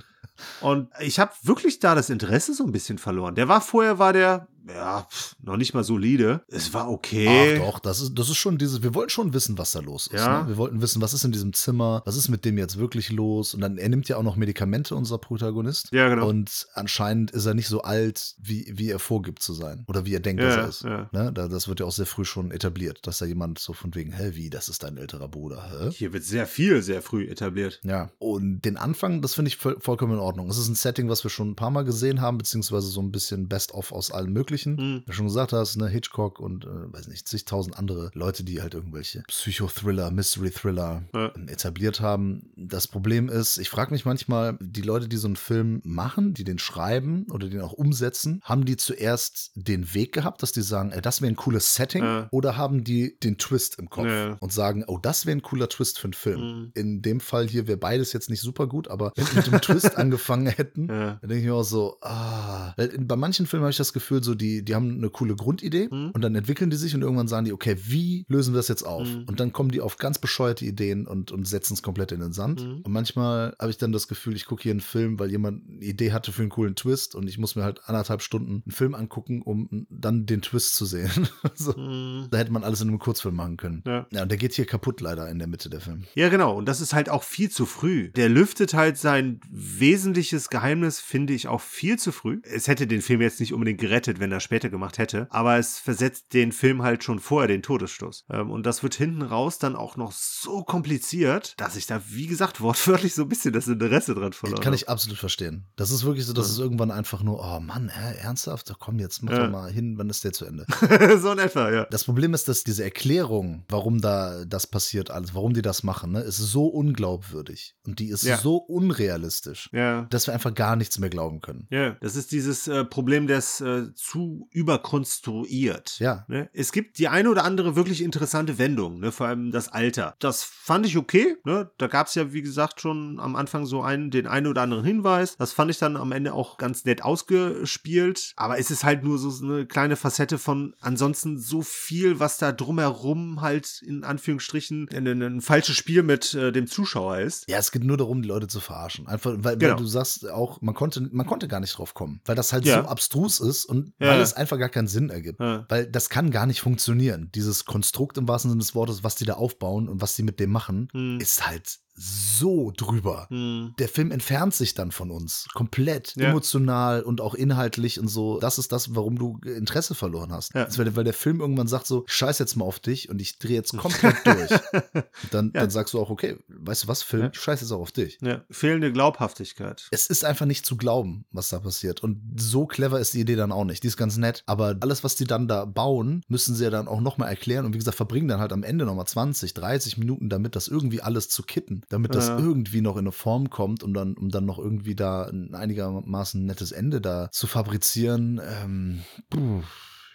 B: Und ich habe wirklich da das Interesse so ein bisschen verloren. Der war vorher, war der, ja, pff, noch nicht mal solide. Es war okay.
A: Ach doch, das ist, das ist schon dieses, wir wollten schon wissen, was da los ist.
B: Ja.
A: Ne? Wir wollten wissen, was ist in diesem Zimmer, was ist mit dem jetzt wirklich los? Und dann, er nimmt ja auch noch Medikamente, unser Protagonist.
B: Ja, genau.
A: Und anscheinend ist er nicht so alt, wie, wie er vorgibt zu sein. Oder wie er denkt, dass
B: Ja,
A: er ist.
B: ja.
A: Ne? Da, das wird ja auch sehr früh schon etabliert, dass da jemand so von wegen, hä, wie, das ist dein älterer Bruder, hä?
B: Hier wird sehr viel, sehr früh etabliert.
A: Ja, und den Anfang, das finde ich voll, vollkommen in Ordnung. Es ist ein Setting, was wir schon ein paar Mal gesehen haben, beziehungsweise so ein bisschen Best-of aus allem Möglichen.
B: Mhm.
A: Wie du schon gesagt hast, ne, Hitchcock und, äh, weiß nicht, zigtausend andere Leute, die halt irgendwelche Psychothriller, Mystery-Thriller
B: Ja.
A: ähm, etabliert haben. Das Problem ist, ich frage mich manchmal, die Leute, die so einen Film machen, die den schreiben oder den auch umsetzen, haben die zuerst den Weg gehabt, dass die sagen, ey, das wäre ein cooles Setting,
B: Ja.
A: oder haben die den Twist im Kopf
B: Ja.
A: und sagen, oh, das wäre ein cooler Twist für einen Film.
B: Mhm.
A: In dem Fall hier wäre beides jetzt nicht super gut, aber wenn wir mit dem Twist angefangen hätten, dann denke ich mir auch so, ah. Weil in- Bei manchen Filmen habe ich das Gefühl, so die, die haben eine coole Grundidee
B: Mhm.
A: und dann entwickeln die sich und irgendwann sagen die, okay, wie lösen wir das jetzt auf?
B: Mhm.
A: Und dann kommen die auf ganz bescheuerte Ideen und, und setzen es komplett in den Sand.
B: Mhm.
A: Und manchmal habe ich dann das Gefühl, ich gucke hier einen Film, weil jemand eine Idee hatte für einen coolen Twist und ich muss mir halt anderthalb Stunden einen Film angucken, um dann den Twist zu sehen. so.
B: Mhm.
A: Da hätte man alles in einem Kurzfilm machen können.
B: Ja.
A: Ja, und der geht hier kaputt leider in der Mitte der Film.
B: Ja, genau. Und das ist halt auch viel zu früh. Der lüftet halt sein wesentliches Geheimnis, finde ich, auch viel zu früh. Es hätte den Film jetzt nicht unbedingt gerettet, wenn er später gemacht hätte. Aber es versetzt den Film halt schon vorher den Todesstoß. Ähm, Und das wird hinten raus dann auch noch so kompliziert, dass ich da, wie gesagt, wortwörtlich so ein bisschen das Interesse dran verloren
A: Kann ich absolut verstehen. Das ist wirklich so, dass
B: Ja.
A: es irgendwann einfach nur, oh Mann, hä, ernsthaft? Komm, jetzt mach
B: Ja.
A: doch mal hin, wann ist der zu Ende?
B: so in etwa, ja.
A: Das Problem ist, dass diese Erklärung, warum da das passiert alles, warum die das machen, ne, ist so unglaubwürdig. Und die ist
B: Ja.
A: so unrealistisch, dass wir einfach gar nichts mehr glauben können.
B: Ja, das ist dieses äh, Problem des äh, zu überkonstruiert.
A: Ja.
B: Ne? Es gibt die eine oder andere wirklich interessante Wendung, ne? vor allem das Alter. Das fand ich okay. Ne? Da gab es ja, wie gesagt, schon am Anfang so einen, den einen oder anderen Hinweis. Das fand ich dann am Ende auch ganz nett ausgespielt. Aber es ist halt nur so eine kleine Facette von ansonsten so viel, was da drumherum halt in Anführungsstrichen ein, ein, ein falsches Spiel mit äh, dem Zuschauer ist.
A: Ja, es geht nur darum, die Leute zu verarschen. Einfach, weil,
B: Genau.
A: weil du sagst auch, man konnte, man konnte gar nicht drauf kommen, weil das halt
B: Ja.
A: so abstrus ist und
B: Ja.
A: weil es einfach gar keinen Sinn ergibt.
B: Ja.
A: Weil das kann gar nicht funktionieren. Dieses Konstrukt im wahrsten Sinne des Wortes, was die da aufbauen und was die mit dem machen,
B: Hm.
A: ist halt so drüber.
B: Hm.
A: Der Film entfernt sich dann von uns. Komplett.
B: Ja.
A: Emotional und auch inhaltlich und so. Das ist das, warum du Interesse verloren hast.
B: Ja.
A: Weil, weil der Film irgendwann sagt so, scheiß jetzt mal auf dich und ich drehe jetzt komplett durch. Und dann,
B: Ja.
A: dann sagst du auch, okay, weißt du was, Film, ich scheiß jetzt auch auf dich.
B: Ja. Fehlende Glaubhaftigkeit.
A: Es ist einfach nicht zu glauben, was da passiert. Und so clever ist die Idee dann auch nicht. Die ist ganz nett. Aber alles, was die dann da bauen, müssen sie ja dann auch nochmal erklären. Und wie gesagt, verbringen dann halt am Ende nochmal 20, 30 Minuten damit, das irgendwie alles zu kitten. Damit das
B: Ja.
A: irgendwie noch in eine Form kommt, um dann, um dann noch irgendwie da ein einigermaßen nettes Ende da zu fabrizieren. Ähm, puh,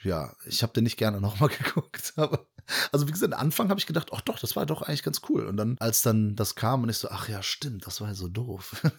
A: ja, ich habe den nicht gerne nochmal geguckt. Aber also wie gesagt, am Anfang habe ich gedacht, ach doch, das war doch eigentlich ganz cool. Und dann, als dann das kam und ich so, ach ja, stimmt, das war ja so doof.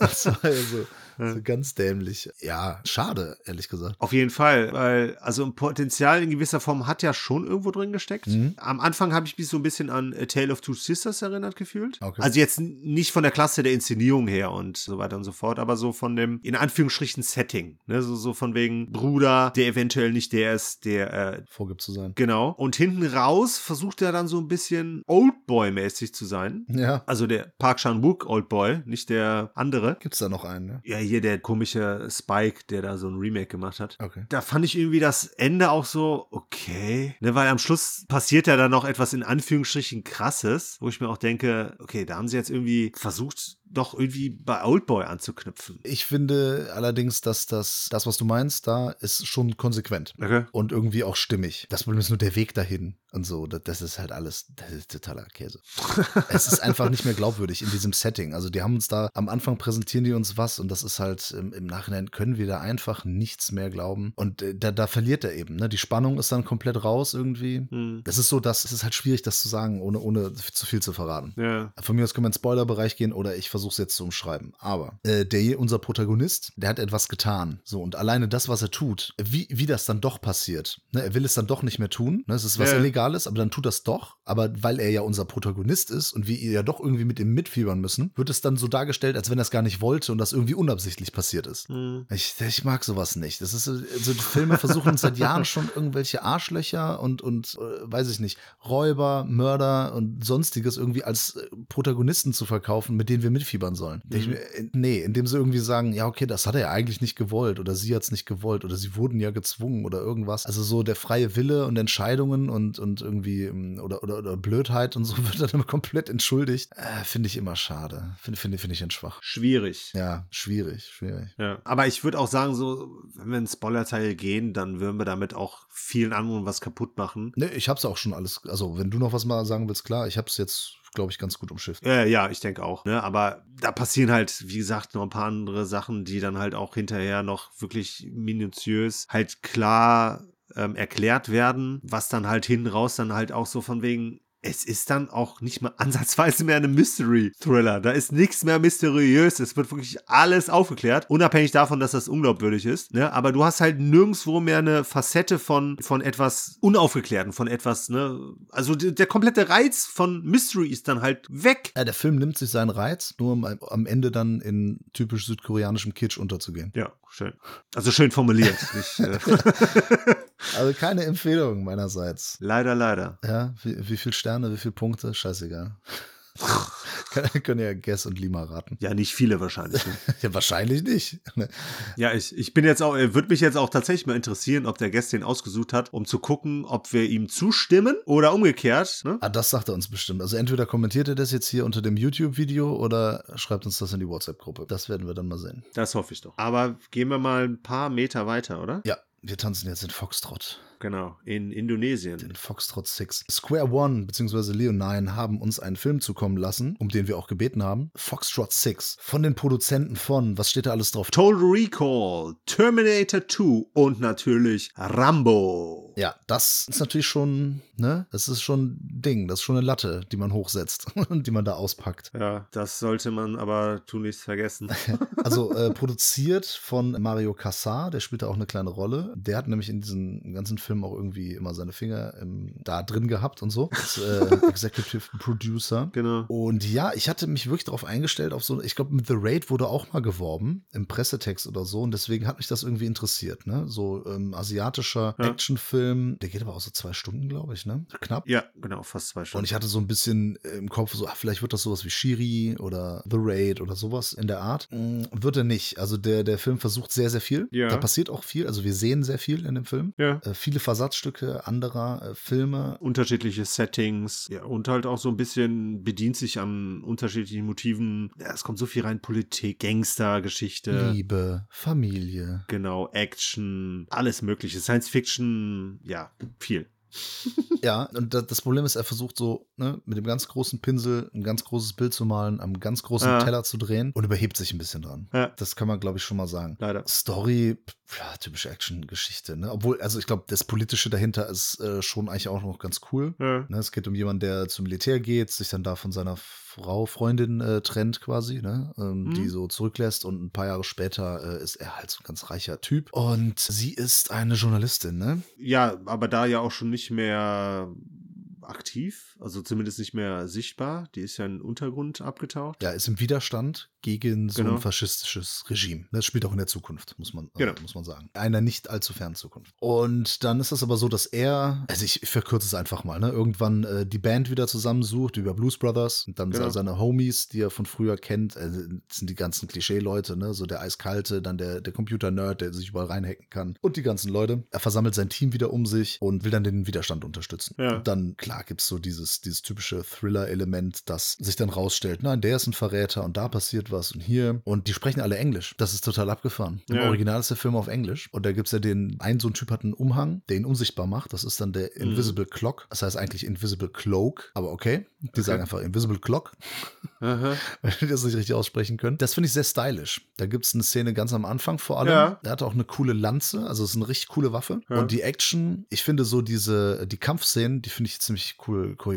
A: das war ja so, so ganz dämlich. Ja, schade, ehrlich gesagt.
B: Auf jeden Fall, weil also ein Potenzial in gewisser Form hat ja schon irgendwo drin gesteckt.
A: Mhm.
B: Am Anfang habe ich mich so ein bisschen an A Tale of Two Sisters erinnert gefühlt.
A: Okay.
B: Also jetzt nicht von der Klasse der Inszenierung her und so weiter und so fort, aber so von dem in Anführungsstrichen Setting, ne, so so von wegen Bruder, der eventuell nicht der ist, der äh,
A: Vorgibt zu sein.
B: genau. Und hinten raus versucht er dann so ein bisschen Oldboy-mäßig zu sein.
A: Ja.
B: Also der Park Chan-wook Oldboy, nicht der andere.
A: Gibt's da noch einen, ne?
B: Ja, hier der komische Spike, der da so ein Remake gemacht hat.
A: Okay.
B: Da fand ich irgendwie das Ende auch so, okay. Ne, weil am Schluss passiert ja dann noch etwas in Anführungsstrichen krasses, wo ich mir auch denke, okay, da haben sie jetzt irgendwie versucht, doch irgendwie bei Oldboy anzuknüpfen.
A: Ich finde allerdings, dass das, das, was du meinst, da ist schon konsequent.
B: Okay.
A: Und irgendwie auch stimmig. Das Problem ist nur der Weg dahin und so. Das, das ist halt alles, das ist totaler Käse. es ist einfach nicht mehr glaubwürdig in diesem Setting. Also die haben uns da, am Anfang präsentieren die uns was und das ist halt, im, im Nachhinein können wir da einfach nichts mehr glauben. Und äh, da, da verliert er eben, ne? Die Spannung ist dann komplett raus irgendwie.
B: Hm.
A: Das ist so, dass es ist halt schwierig, das zu sagen, ohne, ohne zu viel zu verraten.
B: Ja.
A: Von mir aus können wir in den Spoilerbereich gehen oder ich versuche versuche es jetzt zu umschreiben. Aber äh, der, unser Protagonist, der hat etwas getan. So, und alleine das, was er tut, wie, wie das dann doch passiert. Ne, er will es dann doch nicht mehr tun. Ne, es ist was
B: Ja.
A: Illegales, aber dann tut das doch. Aber weil er ja unser Protagonist ist und wir ja doch irgendwie mit ihm mitfiebern müssen, wird es dann so dargestellt, als wenn er es gar nicht wollte und das irgendwie unabsichtlich passiert ist.
B: Hm.
A: Ich, ich mag sowas nicht. Das ist so, also die Filme versuchen seit Jahren schon irgendwelche Arschlöcher und, und äh, weiß ich nicht, Räuber, Mörder und sonstiges irgendwie als äh, Protagonisten zu verkaufen, mit denen wir mitfiebern sollen.
B: Mhm.
A: Ich, äh, nee, indem sie irgendwie sagen, ja, okay, das hat er ja eigentlich nicht gewollt oder sie hat es nicht gewollt oder sie wurden ja gezwungen oder irgendwas. Also so der freie Wille und Entscheidungen und, und irgendwie ähm, oder, oder, oder Blödheit und so wird dann immer komplett entschuldigt. Äh, Finde ich immer schade. Finde finde finde ich ihn schwach.
B: Schwierig.
A: Ja, schwierig, schwierig.
B: Ja. Aber ich würde auch sagen, so, wenn wir in Spoilerteil gehen, dann würden wir damit auch vielen anderen was kaputt machen.
A: Ne, ich hab's auch schon alles. Also, wenn du noch was mal sagen willst, klar, ich hab's jetzt, glaube ich, ganz gut umschifft.
B: Äh, ja, ich denke auch. Ne? Aber da passieren halt, wie gesagt, noch ein paar andere Sachen, die dann halt auch hinterher noch wirklich minutiös halt klar ähm, erklärt werden, was dann halt hinten raus dann halt auch so von wegen. Es ist dann auch nicht mal ansatzweise mehr eine Mystery-Thriller. Da ist nichts mehr mysteriös. Es wird wirklich alles aufgeklärt. Unabhängig davon, dass das unglaubwürdig ist. Ne? Aber du hast halt nirgendwo mehr eine Facette von, von etwas Unaufgeklärten, von etwas, ne? Also der, komplette Reiz von Mystery ist dann halt weg.
A: Ja, der Film nimmt sich seinen Reiz, nur um am am Ende dann in typisch südkoreanischem Kitsch unterzugehen.
B: Ja, schön. Also schön formuliert. Ich, äh,
A: Also keine Empfehlung meinerseits.
B: leider, leider.
A: Ja, wie, wie viel Sterne, wie viele Punkte, scheißegal. Können ja Guess und Lima raten.
B: Ja, nicht viele wahrscheinlich. ne?
A: Ja, wahrscheinlich nicht.
B: ja, ich, ich bin jetzt auch, äh, würde mich jetzt auch tatsächlich mal interessieren, ob der Gast den ausgesucht hat, um zu gucken, ob wir ihm zustimmen oder umgekehrt. Ne?
A: Ah, das sagt er uns bestimmt. Also entweder kommentiert er das jetzt hier unter dem YouTube-Video oder schreibt uns das in die WhatsApp-Gruppe. Das werden wir dann mal sehen.
B: Das hoffe ich doch. Aber gehen wir mal ein paar Meter weiter, oder?
A: Ja, wir tanzen jetzt in Foxtrot.
B: Genau, in Indonesien.
A: Den Foxtrot 6. Square One bzw. Leonine haben uns einen Film zukommen lassen, um den wir auch gebeten haben. Foxtrot 6. Von den Produzenten von, was steht da alles drauf?
B: Total Recall, Terminator 2 und natürlich Rambo.
A: Ja, das ist natürlich schon, ne? Das ist schon ein Ding, das ist schon eine Latte, die man hochsetzt und die man da auspackt.
B: Ja, das sollte man aber tunlichst vergessen.
A: Also äh, produziert von Mario Cassar, der spielt da auch eine kleine Rolle. Der hat nämlich in diesem ganzen Film auch irgendwie immer seine Finger ähm, da drin gehabt und so. Als äh, Executive Producer.
B: Genau.
A: Und ja, ich hatte mich wirklich darauf eingestellt, auf so, ich glaube, mit The Raid wurde auch mal geworben, im Pressetext oder so. Und deswegen hat mich das irgendwie interessiert, ne? So ähm, asiatischer
B: Ja.
A: Actionfilm, der geht aber auch so zwei Stunden, glaube ich, ne? Knapp.
B: Ja, genau, fast zwei
A: Und
B: Stunden.
A: ich hatte so ein bisschen im Kopf, so, ach, vielleicht wird das sowas wie Shiri oder The Raid oder sowas in der Art. Mm, Wird er nicht. Also der, der Film versucht sehr, sehr viel.
B: Ja.
A: Da passiert auch viel. Also wir sehen sehr viel in dem Film.
B: ja.
A: Äh, viele Versatzstücke anderer äh, Filme.
B: Unterschiedliche Settings, ja, und halt auch so ein bisschen bedient sich an unterschiedlichen Motiven. Ja, es kommt so viel rein: Politik, Gangster-Geschichte.
A: Liebe, Familie.
B: Genau, Action, alles Mögliche. Science Fiction, ja, viel.
A: Ja, und da- das Problem ist, er versucht so ne, mit dem ganz großen Pinsel ein ganz großes Bild zu malen, am ganz großen
B: Ja.
A: Teller zu drehen und überhebt sich ein bisschen dran.
B: Ja.
A: Das kann man, glaube ich, schon mal sagen.
B: Leider.
A: Story, ja, typische Action-Geschichte, ne? Obwohl, also ich glaube, das Politische dahinter ist äh, schon eigentlich auch noch ganz cool.
B: Ja.
A: Ne? Es geht um jemanden, der zum Militär geht, sich dann da von seiner Frau, Freundin äh, trennt quasi, ne? Ähm,
B: Mhm.
A: die so zurücklässt und ein paar Jahre später äh, ist er halt so ein ganz reicher Typ. Und sie ist eine Journalistin, ne?
B: ja, aber da ja auch schon nicht mehr aktiv, also zumindest nicht mehr sichtbar. Die ist ja in den Untergrund abgetaucht.
A: Ja, ist im Widerstand gegen so
B: Genau.
A: ein faschistisches Regime. Das spielt auch in der Zukunft, muss man,
B: Genau.
A: äh, muss man sagen. Einer nicht allzu fernen Zukunft. Und dann ist es aber so, dass er, also ich, ich verkürze es einfach mal, ne, irgendwann äh, die Band wieder zusammensucht über Blues Brothers und dann
B: Genau.
A: seine Homies, die er von früher kennt, äh, sind die ganzen Klischee-Leute, ne, so der Eiskalte, dann der, der Computer-Nerd, der sich überall reinhacken kann und die ganzen Leute. Er versammelt sein Team wieder um sich und will dann den Widerstand unterstützen.
B: Ja.
A: Und dann, klar, gibt es so dieses, dieses typische Thriller-Element, das sich dann rausstellt, nein, der ist ein Verräter und da passiert was und hier. Und die sprechen alle Englisch. Das ist total abgefahren. Im
B: Ja.
A: Original ist der Film auf Englisch. Und da gibt es ja den, ein so ein Typ hat einen Umhang, der ihn unsichtbar macht. Das ist dann der
B: Mhm.
A: Invisible Clock. Das heißt eigentlich Invisible Cloak, aber okay. Die
B: Okay.
A: sagen einfach Invisible Clock,
B: Aha.
A: weil die das nicht richtig aussprechen können. Das finde ich sehr stylisch. Da gibt es eine Szene ganz am Anfang vor allem.
B: Ja.
A: Er hat auch eine coole Lanze, also es ist eine richtig coole Waffe.
B: Ja.
A: Und die Action, ich finde so diese, die Kampfszenen, die finde ich ziemlich ziemlich cool choreografiert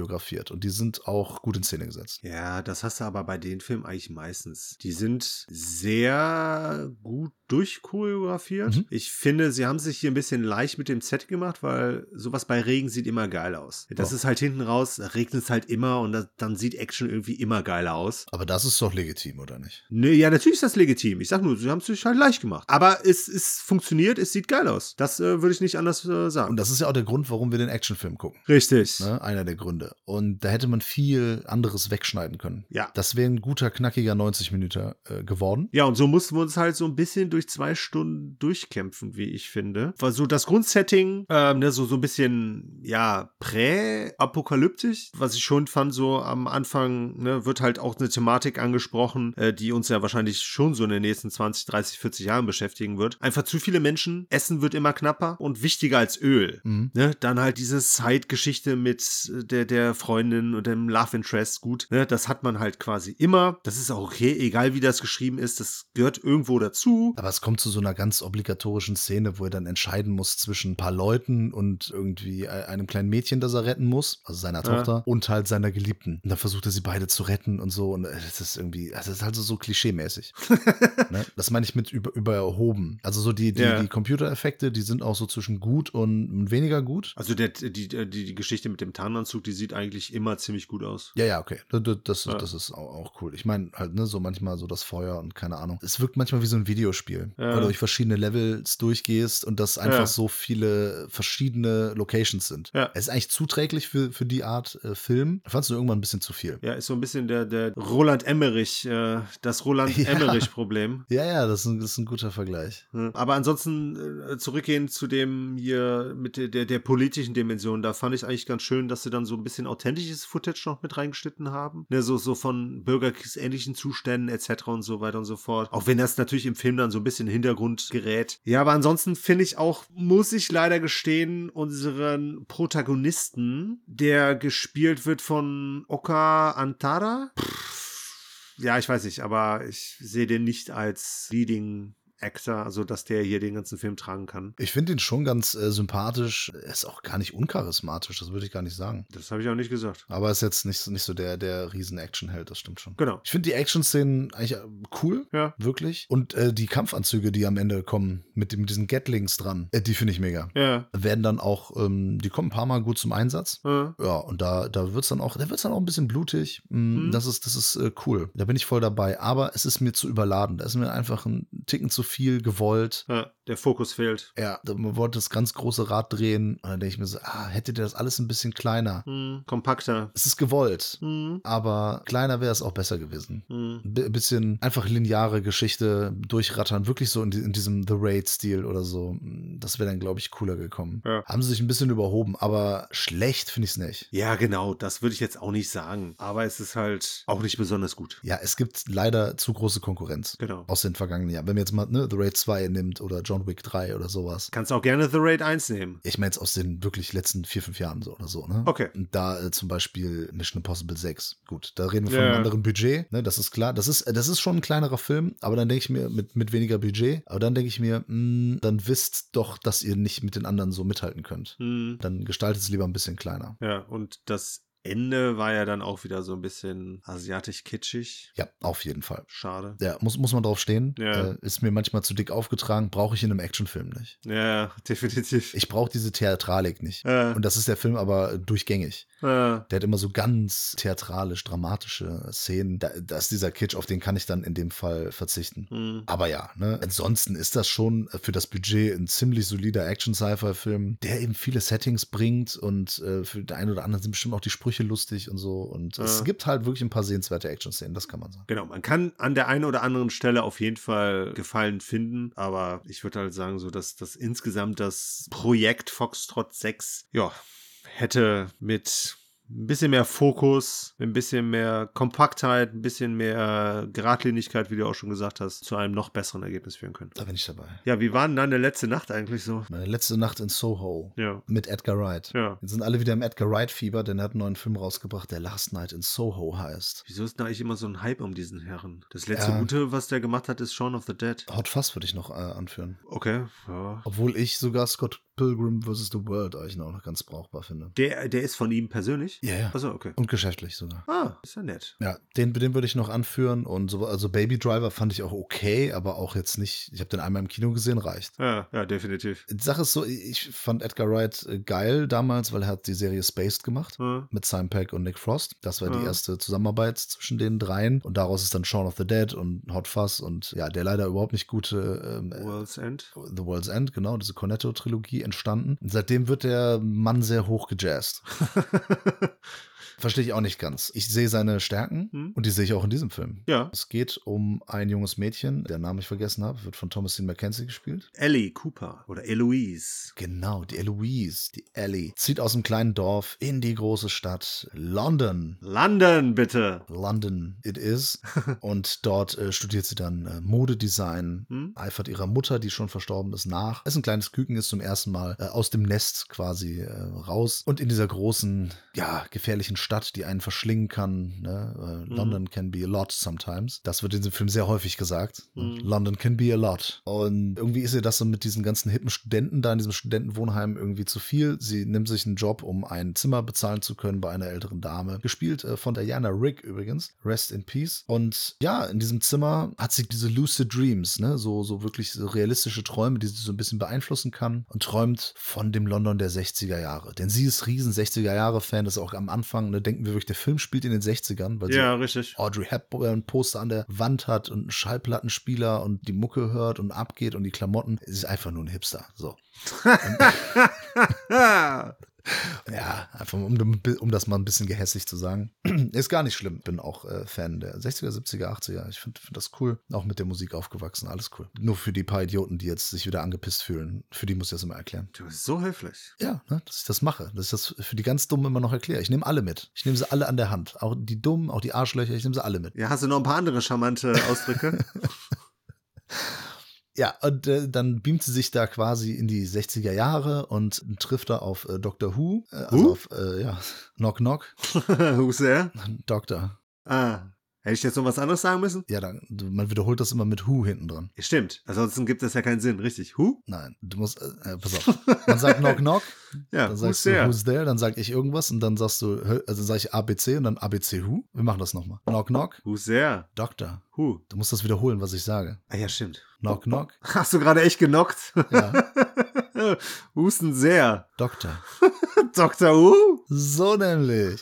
A: und die sind auch gut in Szene gesetzt.
B: Ja, das hast du aber bei den Filmen eigentlich meistens. Die sind sehr gut durchchoreografiert.
A: Mhm.
B: Ich finde, sie haben sich hier ein bisschen leicht mit dem Set gemacht, weil sowas bei Regen sieht immer geil aus. Das
A: Ja.
B: ist halt hinten raus, regnet es halt immer und das, dann sieht Action irgendwie immer geiler aus.
A: Aber das ist doch legitim, oder nicht?
B: Nee, ja, natürlich ist das legitim. Ich sag nur, sie haben es sich halt leicht gemacht. Aber es, es funktioniert, es sieht geil aus. Das äh, würde ich nicht anders äh, sagen.
A: Und das ist ja auch der Grund, warum wir den Actionfilm gucken.
B: Richtig.
A: Ne? Einer der Gründe. Und da hätte man viel anderes wegschneiden können.
B: Ja.
A: Das wäre ein guter, knackiger 90 Minuten äh, geworden.
B: Ja, und so mussten wir uns halt so ein bisschen durch zwei Stunden durchkämpfen, wie ich finde. War so das Grundsetting, ähm, ne, so, so ein bisschen, ja, prä-apokalyptisch, was ich schon fand, so am Anfang, ne, wird halt auch eine Thematik angesprochen, äh, die uns ja wahrscheinlich schon so in den nächsten 20, 30, 40 Jahren beschäftigen wird. Einfach zu viele Menschen, Essen wird immer knapper und wichtiger als Öl.
A: Mhm.
B: Ne, dann halt diese Side-Geschichte mit äh, der, der Freundin und dem Love Interest, gut, ne, das hat man halt quasi immer. Das ist auch okay, egal wie das geschrieben ist, das gehört irgendwo dazu.
A: Aber es kommt zu so einer ganz obligatorischen Szene, wo er dann entscheiden muss zwischen ein paar Leuten und irgendwie e- einem kleinen Mädchen, das er retten muss, also seiner
B: Ja.
A: Tochter, und halt seiner Geliebten. Und dann versucht er sie beide zu retten und so. Und äh, das ist irgendwie, also das ist halt so, so klischee-mäßig. ne? Das meine ich mit über, überhoben. Also so die, die,
B: Ja.
A: die Computereffekte, die sind auch so zwischen gut und weniger gut.
B: Also der, die, die, die Geschichte mit dem Tarnanzug, die sieht eigentlich immer ziemlich gut aus.
A: Ja, ja, okay. Das, das, das,
B: Ja.
A: das ist auch, auch cool. Ich meine, halt, ne, so manchmal so das Feuer und keine Ahnung. Es wirkt manchmal wie so ein Videospiel,
B: Ja.
A: wo du durch verschiedene Levels durchgehst und das einfach
B: Ja.
A: so viele verschiedene Locations sind.
B: Ja.
A: Es ist eigentlich zuträglich für, für die Art äh, Film. Fandst du irgendwann ein bisschen zu viel?
B: Ja, ist so ein bisschen der, der Roland Emmerich, äh, das Roland
A: Ja.
B: Emmerich-Problem.
A: Ja, ja, das ist ein, das ist ein guter Vergleich.
B: Aber ansonsten äh, zurückgehen zu dem hier mit der, der, der politischen Dimension, da fand ich eigentlich ganz schön, dass sie dann so ein bisschen authentisches Footage noch mit reingeschnitten haben. Ne, so, so von bürgerkriegsähnlichen Zuständen etc. und so weiter und so fort. Auch wenn das natürlich im Film dann so ein bisschen Hintergrund gerät. Ja, aber ansonsten finde ich auch, muss ich leider gestehen, unseren Protagonisten, der gespielt wird von Oka Antara. Pff, ja, ich weiß nicht, aber ich sehe den nicht als Leading Actor, also dass der hier den ganzen Film tragen kann.
A: Ich finde ihn schon ganz äh, sympathisch. Er ist auch gar nicht uncharismatisch, das würde ich gar nicht sagen.
B: Das habe ich auch nicht gesagt.
A: Aber ist jetzt nicht, so- nicht so der, der riesen Action-Held, das stimmt schon.
B: Genau.
A: Ich finde die Action-Szenen eigentlich äh, cool.
B: Ja.
A: Wirklich. Und äh, die Kampfanzüge, die am Ende kommen, mit, dem- mit diesen Gatlings dran, äh, die finde ich mega.
B: Ja.
A: Werden dann auch, ähm, die kommen ein paar Mal gut zum Einsatz.
B: Ja.
A: Ja, und da, da wird's dann auch, da wird's dann auch ein bisschen blutig. Mm,
B: Mhm.
A: Das ist, das ist äh, cool. Da bin ich voll dabei. Aber es ist mir zu überladen. Da ist mir einfach ein Ticken zu viel gewollt.
B: ja. Der Fokus fehlt.
A: Ja, man wollte das ganz große Rad drehen. Und dann denke ich mir so, ah, hättet ihr das alles ein bisschen kleiner.
B: Hm. Kompakter.
A: Es ist gewollt.
B: Hm.
A: Aber kleiner wäre es auch besser gewesen.
B: Hm.
A: Ein bi- bisschen einfach lineare Geschichte durchrattern, wirklich so in, in diesem The Raid-Stil oder so. Das wäre dann, glaube ich, cooler gekommen.
B: Ja.
A: Haben sie sich ein bisschen überhoben, aber schlecht finde ich es nicht.
B: Ja, genau, das würde ich jetzt auch nicht sagen. Aber es ist halt auch nicht besonders gut.
A: Ja, es gibt leider zu große Konkurrenz
B: Genau.
A: aus den vergangenen Jahren. Wenn man jetzt mal ne, The Raid 2 nimmt oder John Wick 3 oder sowas.
B: Kannst auch gerne The Raid 1 nehmen.
A: Ich meine jetzt aus den wirklich letzten vier, fünf Jahren so oder so, ne?
B: Okay.
A: Und da äh, zum Beispiel Mission Impossible 6. Gut, da reden wir von
B: Ja.
A: einem anderen Budget, ne? Das ist klar. Das ist, das ist schon ein kleinerer Film, aber dann denke ich mir, mit, mit weniger Budget, aber dann denke ich mir, mh, dann wisst doch, dass ihr nicht mit den anderen so mithalten könnt.
B: Hm.
A: Dann gestaltet es lieber ein bisschen kleiner.
B: Ja, und das Ende war ja dann auch wieder so ein bisschen asiatisch kitschig.
A: Ja, auf jeden Fall.
B: Schade.
A: Ja, muss, muss man drauf stehen.
B: Ja.
A: Äh, ist mir manchmal zu dick aufgetragen, brauche ich in einem Actionfilm nicht.
B: Ja, definitiv.
A: Ich brauche diese Theatralik nicht.
B: äh,
A: Und das ist der Film aber durchgängig.
B: äh,
A: Der hat immer so ganz theatralisch, dramatische Szenen. Da, da ist dieser Kitsch, auf den kann ich dann in dem Fall verzichten.
B: hm.
A: Aber ja, ne, ansonsten ist das schon für das Budget ein ziemlich solider Action-Sci-Fi-Film, der eben viele Settings bringt und äh, für den einen oder anderen sind bestimmt auch die Sprüche lustig und so. Und es
B: Ja.
A: gibt halt wirklich ein paar sehenswerte Action-Szenen, das kann man sagen.
B: Genau, man kann an der einen oder anderen Stelle auf jeden Fall Gefallen finden, aber ich würde halt sagen, so dass das insgesamt das Projekt Foxtrot 6, ja, hätte mit ein bisschen mehr Fokus, ein bisschen mehr Kompaktheit, ein bisschen mehr Geradlinigkeit, wie du auch schon gesagt hast, zu einem noch besseren Ergebnis führen können.
A: Da bin ich dabei.
B: Ja, wie war denn deine letzte Nacht eigentlich so?
A: Meine letzte Nacht in Soho
B: Ja.
A: mit Edgar Wright.
B: Ja.
A: Jetzt sind alle wieder im Edgar Wright-Fieber, denn er hat einen neuen Film rausgebracht, der Last Night in Soho heißt.
B: Wieso ist da eigentlich immer so ein Hype um diesen Herren? Das letzte
A: Ja.
B: Gute, was der gemacht hat, ist Shaun of the Dead.
A: Hot Fuzz würde ich noch äh, anführen.
B: Okay, ja.
A: Obwohl ich sogar Scott Pilgrim vs. The World eigentlich noch ganz brauchbar finde.
B: Der, der ist von ihm persönlich?
A: Ja, ja.
B: Achso, okay.
A: Und geschäftlich sogar.
B: Ah, ist ja nett.
A: Ja, den, den würde ich noch anführen. Und so, also Baby Driver fand ich auch okay, aber auch jetzt nicht. Ich habe den einmal im Kino gesehen, reicht.
B: Ja, ja, definitiv.
A: Die Sache ist so, ich fand Edgar Wright äh, geil damals, weil er hat die Serie Spaced gemacht
B: Ja.
A: mit Simon Peck und Nick Frost. Das war die
B: Ja.
A: erste Zusammenarbeit zwischen den dreien. Und daraus ist dann Shaun of the Dead und Hot Fuzz und ja, der leider überhaupt nicht gute ähm, äh,
B: World's End.
A: The World's End, genau, diese Cornetto-Trilogie entstanden. Seitdem wird der Mann sehr hoch gejazzt. Verstehe ich auch nicht ganz. Ich sehe seine Stärken
B: Hm.
A: und die sehe ich auch in diesem Film.
B: ja.
A: Es geht um ein junges Mädchen, der Name ich vergessen habe, wird von Thomasin McKenzie gespielt.
B: Ellie Cooper oder Eloise.
A: Genau, die Eloise, die Ellie, zieht aus dem kleinen Dorf in die große Stadt London.
B: London, bitte.
A: London it is. Und dort äh, studiert sie dann äh, Modedesign,
B: Hm?
A: eifert ihrer Mutter, die schon verstorben ist, nach. Ist ein kleines Küken, ist zum ersten Mal äh, aus dem Nest quasi äh, raus. Und in dieser großen, ja, gefährlichen Stadt, die einen verschlingen kann. Ne? Äh, London can be a lot sometimes. Das wird in diesem Film sehr häufig gesagt.
B: Mhm.
A: London can be a lot. Und irgendwie ist ihr das so mit diesen ganzen hippen Studenten da in diesem Studentenwohnheim irgendwie zu viel. Sie nimmt sich einen Job, um ein Zimmer bezahlen zu können bei einer älteren Dame. Gespielt äh, von Diana Rigg übrigens. Rest in Peace. Und ja, in diesem Zimmer hat sie diese lucid Dreams, ne? So, so wirklich so realistische Träume, die sie so ein bisschen beeinflussen kann und träumt von dem London der 60er Jahre. Denn sie ist riesen 60er Jahre Fan, das ist auch am Anfang, ne, denken wir wirklich, der Film spielt in den 60ern, weil
B: Ja,
A: sie
B: richtig.
A: Audrey Hepburn Poster an der Wand hat und einen Schallplattenspieler und die Mucke hört und abgeht und die Klamotten. Sie ist einfach nur ein Hipster. So. Ja, einfach um, um das mal ein bisschen gehässig zu sagen. Ist gar nicht schlimm. Bin auch äh, Fan der 60er, 70er, 80er. Ich finde find das cool. Auch mit der Musik aufgewachsen. Alles cool. Nur für die paar Idioten, die jetzt sich wieder angepisst fühlen. Für die muss ich das immer erklären.
B: Du bist so höflich.
A: Ja, ne, dass ich das mache. Dass ich das für die ganz Dummen immer noch erkläre. Ich nehme alle mit. Ich nehme sie alle an der Hand. Auch die Dummen, auch die Arschlöcher. Ich nehme sie alle mit.
B: Ja, hast du noch ein paar andere charmante Ausdrücke?
A: Ja, und äh, dann beamt sie sich da quasi in die 60er Jahre und trifft da auf äh, Dr. Who. Äh, also
B: Who?
A: auf, äh, ja, Knock Knock.
B: Who's there?
A: Doktor.
B: Ah. Hätte ich jetzt noch was anderes sagen müssen?
A: Ja, dann, man wiederholt das immer mit Who hinten dran.
B: Stimmt. Ansonsten gibt es ja keinen Sinn, richtig? Who?
A: Nein, du musst, äh, äh, pass auf. Man sagt Knock Knock,
B: Ja,
A: dann
B: who's
A: sagst du
B: there?
A: Who's there, dann sag ich irgendwas und dann sagst du, also sag ich ABC und dann ABC Who. Wir machen das nochmal. Knock Knock,
B: Who's there?
A: Doktor.
B: Who?
A: Du musst das wiederholen, was ich sage.
B: Ah ja, stimmt.
A: Knock Knock,
B: Hast du gerade echt genockt?
A: ja,
B: Who's denn sehr?
A: Doktor.
B: Dr. Who?
A: So nämlich.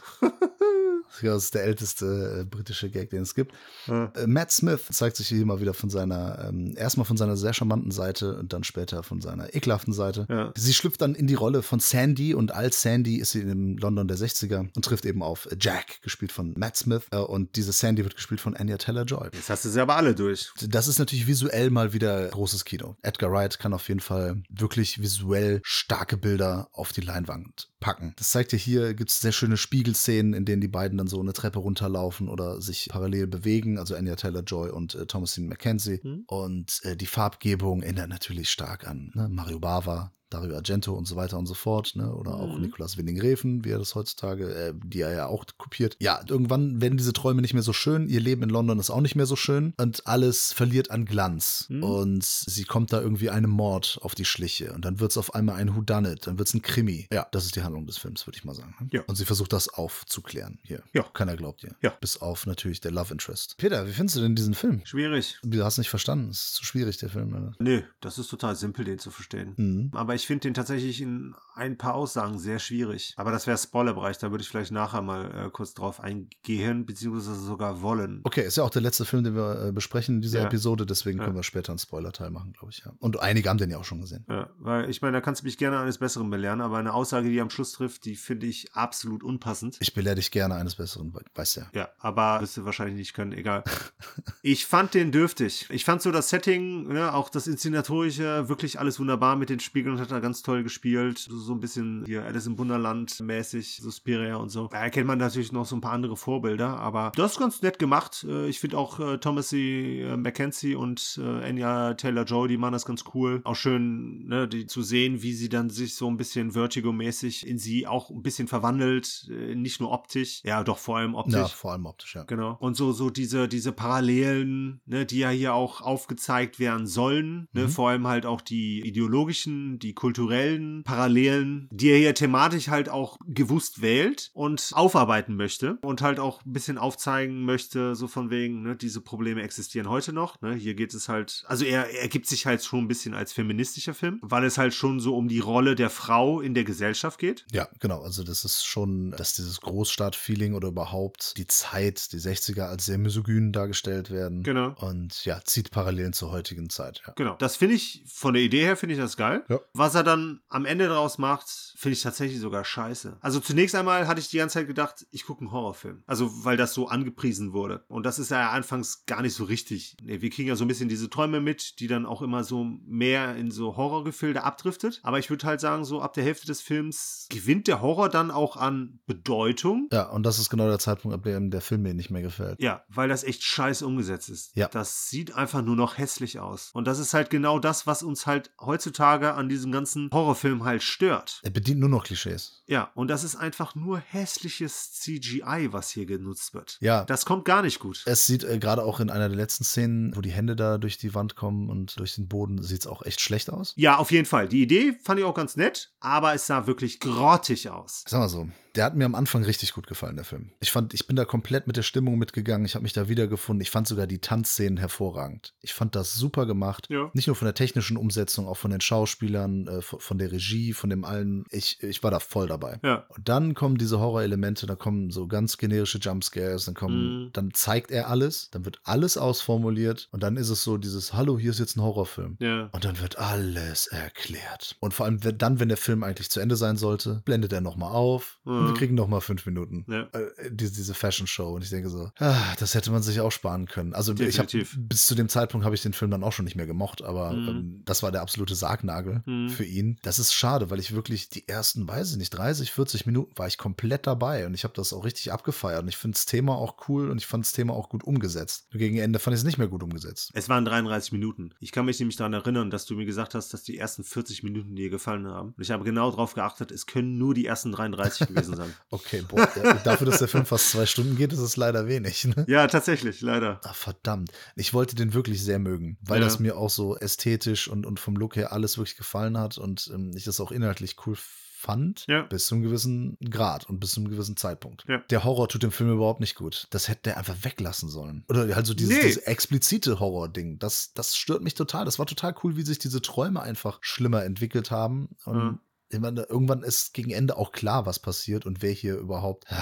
A: Das ist der älteste äh, britische Gag, den es gibt.
B: Ja.
A: Äh, Matt Smith zeigt sich hier mal wieder von seiner, ähm, erstmal von seiner sehr charmanten Seite und dann später von seiner ekelhaften Seite.
B: Ja.
A: Sie schlüpft dann in die Rolle von Sandy und als Sandy ist sie im London der 60er und trifft eben auf Jack, gespielt von Matt Smith. Äh, und diese Sandy wird gespielt von Anya Taylor-Joy.
B: Jetzt hast du sie aber alle durch.
A: Das ist natürlich visuell mal wieder großes Kino. Edgar Wright kann auf jeden Fall wirklich visuell starke Bilder auf die Leinwand packen. Das zeigt dir hier, gibt es sehr schöne Spiegelszenen, in denen die beiden dann so eine Treppe runterlaufen oder sich parallel bewegen. Also Anya Taylor-Joy und äh, Thomasin McKenzie.
B: Mhm.
A: Und äh, die Farbgebung erinnert natürlich stark an ne? Mario Bava. Dario Argento und so weiter und so fort, ne? Oder auch
B: Mhm.
A: Nicolas Winding Refn, wie er das heutzutage, äh, die er ja auch kopiert. Ja, irgendwann werden diese Träume nicht mehr so schön, ihr Leben in London ist auch nicht mehr so schön und alles verliert an Glanz.
B: Mhm.
A: Und sie kommt da irgendwie einem Mord auf die Schliche und dann wird es auf einmal ein Whodunit, dann wird es ein Krimi. Ja, das ist die Handlung des Films, würde ich mal sagen. ne?
B: Ja.
A: Und sie versucht das aufzuklären hier.
B: Ja.
A: Keiner glaubt ihr.
B: Ja.
A: Bis auf natürlich der Love Interest. Peter, wie findest du denn diesen Film?
B: Schwierig.
A: Du hast nicht verstanden, es ist zu schwierig, der Film. Oder?
B: Nö, das ist total simpel, den zu verstehen.
A: Mhm.
B: Aber ich finde den tatsächlich in ein paar Aussagen sehr schwierig. Aber das wäre Spoilerbereich, da würde ich vielleicht nachher mal äh, kurz drauf eingehen, beziehungsweise sogar wollen.
A: Okay, ist ja auch der letzte Film, den wir äh, besprechen in dieser
B: Ja.
A: Episode, deswegen
B: Ja.
A: können wir später einen Spoiler-Teil machen, glaube ich. Ja. Und einige haben den ja auch schon gesehen.
B: Ja, weil ich meine, da kannst du mich gerne eines Besseren belehren, aber eine Aussage, die am Schluss trifft, die finde ich absolut unpassend.
A: Ich belehre dich gerne eines Besseren, we- weißt ja.
B: Ja, aber wirst du wahrscheinlich nicht können, egal. ich fand den dürftig. Ich fand so das Setting, ne, auch das Inszenatorische, wirklich alles wunderbar mit den Spiegeln, hat er ganz toll gespielt. So, ein bisschen hier Alice im Wunderland mäßig, Suspiria und so. Da erkennt man natürlich noch so ein paar andere Vorbilder, aber das ist ganz nett gemacht. Äh, Ich finde auch äh, Thomas C. äh, Mackenzie und äh, Anya Taylor-Joy, die machen das ganz cool. Auch schön, ne, die zu sehen, wie sie dann sich so ein bisschen Vertigo-mäßig in sie auch ein bisschen verwandelt, äh, nicht nur optisch, ja, doch vor allem optisch.
A: Ja, vor allem optisch, ja.
B: Genau. Und so, so diese, diese Parallelen, ne, die ja hier auch aufgezeigt werden sollen, ne,
A: Mhm.
B: vor allem halt auch die ideologischen, die kulturellen Parallelen, die er hier thematisch halt auch gewusst wählt und aufarbeiten möchte und halt auch ein bisschen aufzeigen möchte, so von wegen, ne, diese Probleme existieren heute noch. Ne? Hier geht es halt, also er, er gibt sich halt schon ein bisschen als feministischer Film, weil es halt schon so um die Rolle der Frau in der Gesellschaft geht.
A: Ja, genau. Also das ist schon, dass dieses Großstadt-Feeling oder überhaupt die Zeit, die 60er als sehr misogyn dargestellt werden.
B: Genau.
A: Und ja, zieht Parallelen zur heutigen Zeit. Ja.
B: Genau. Das finde ich, von der Idee her finde ich das geil.
A: Ja.
B: Was er dann am Ende daraus macht, finde ich tatsächlich sogar scheiße. Also zunächst einmal hatte ich die ganze Zeit gedacht, ich gucke einen Horrorfilm. Also weil das so angepriesen wurde. Und das ist ja anfangs gar nicht so richtig. Nee, wir kriegen ja so ein bisschen diese Träume mit, die dann auch immer so mehr in so Horrorgefilde abdriftet. Aber ich würde halt sagen, so ab der Hälfte des Films gewinnt der Horror dann auch an Bedeutung.
A: Ja, und das ist genau der Zeitpunkt, ab dem der Film mir nicht mehr gefällt.
B: Ja, weil das echt scheiße umgesetzt ist.
A: Ja.
B: Das sieht einfach nur noch hässlich aus. Und das ist halt genau das, was uns halt heutzutage an diesem ganzen Horrorfilm halt stört.
A: Er bedient nur noch Klischees.
B: Ja, und das ist einfach nur hässliches CGI, was hier genutzt wird.
A: Ja.
B: Das kommt gar nicht gut.
A: Es sieht äh, gerade auch in einer der letzten Szenen, wo die Hände da durch die Wand kommen und durch den Boden, sieht es auch echt schlecht aus.
B: Ja, auf jeden Fall. Die Idee fand ich auch ganz nett, aber es sah wirklich grottig aus.
A: Sag mal so, der hat mir am Anfang richtig gut gefallen, der Film. Ich fand, ich bin da komplett mit der Stimmung mitgegangen. Ich habe mich da wiedergefunden. Ich fand sogar die Tanzszenen hervorragend. Ich fand das super gemacht.
B: Ja.
A: Nicht nur von der technischen Umsetzung, auch von den Schauspielern, äh, von der Regie, von dem allen. Ich, ich war da voll dabei.
B: Ja.
A: Und dann kommen diese Horrorelemente, da kommen so ganz generische Jumpscares, dann kommen,
B: Mhm.
A: dann zeigt er alles, dann wird alles ausformuliert und dann ist es so dieses, hallo, hier ist jetzt ein Horrorfilm.
B: Ja.
A: Und dann wird alles erklärt. Und vor allem dann, wenn der Film eigentlich zu Ende sein sollte, blendet er nochmal auf und wir kriegen nochmal fünf Minuten.
B: Ja.
A: Äh, diese, diese Fashion Show. Und ich denke so, ah, das hätte man sich auch sparen können. Also ich hab,
B: Definitiv.
A: bis zu dem Zeitpunkt habe ich den Film dann auch schon nicht mehr gemocht, aber
B: Mhm.
A: ähm, das war der absolute Sargnagel
B: Mhm.
A: für ihn. Das ist schade, weil ich wirklich die ersten, weiß ich nicht, 30, 40 Minuten war ich komplett dabei und ich habe das auch richtig abgefeiert. Und ich finde das Thema auch cool und ich fand das Thema auch gut umgesetzt. Gegen Ende fand ich es nicht mehr gut umgesetzt.
B: Es waren 33 Minuten. Ich kann mich nämlich daran erinnern, dass du mir gesagt hast, dass die ersten 40 Minuten dir gefallen haben. Und ich habe genau darauf geachtet, es können nur die ersten 33 gewesen sein.
A: Okay, boah, dafür, dass der Film fast zwei Stunden geht, ist es leider wenig. Ne?
B: Ja, tatsächlich, leider.
A: Ah, verdammt. Ich wollte den wirklich sehr mögen, weil
B: Ja.
A: das mir auch so ästhetisch und, und vom Look her alles wirklich gefallen hat und ähm, ich das auch inhaltlich cool fand,
B: Ja.
A: bis zu einem gewissen Grad und bis zu einem gewissen Zeitpunkt.
B: Ja.
A: Der Horror tut dem Film überhaupt nicht gut. Das hätte der einfach weglassen sollen. Oder halt so dieses,
B: Nee.
A: dieses explizite Horror-Ding. Das, das stört mich total. Das war total cool, wie sich diese Träume einfach schlimmer entwickelt haben. Und
B: Ja.
A: Meine, irgendwann ist gegen Ende auch klar, was passiert und wer hier überhaupt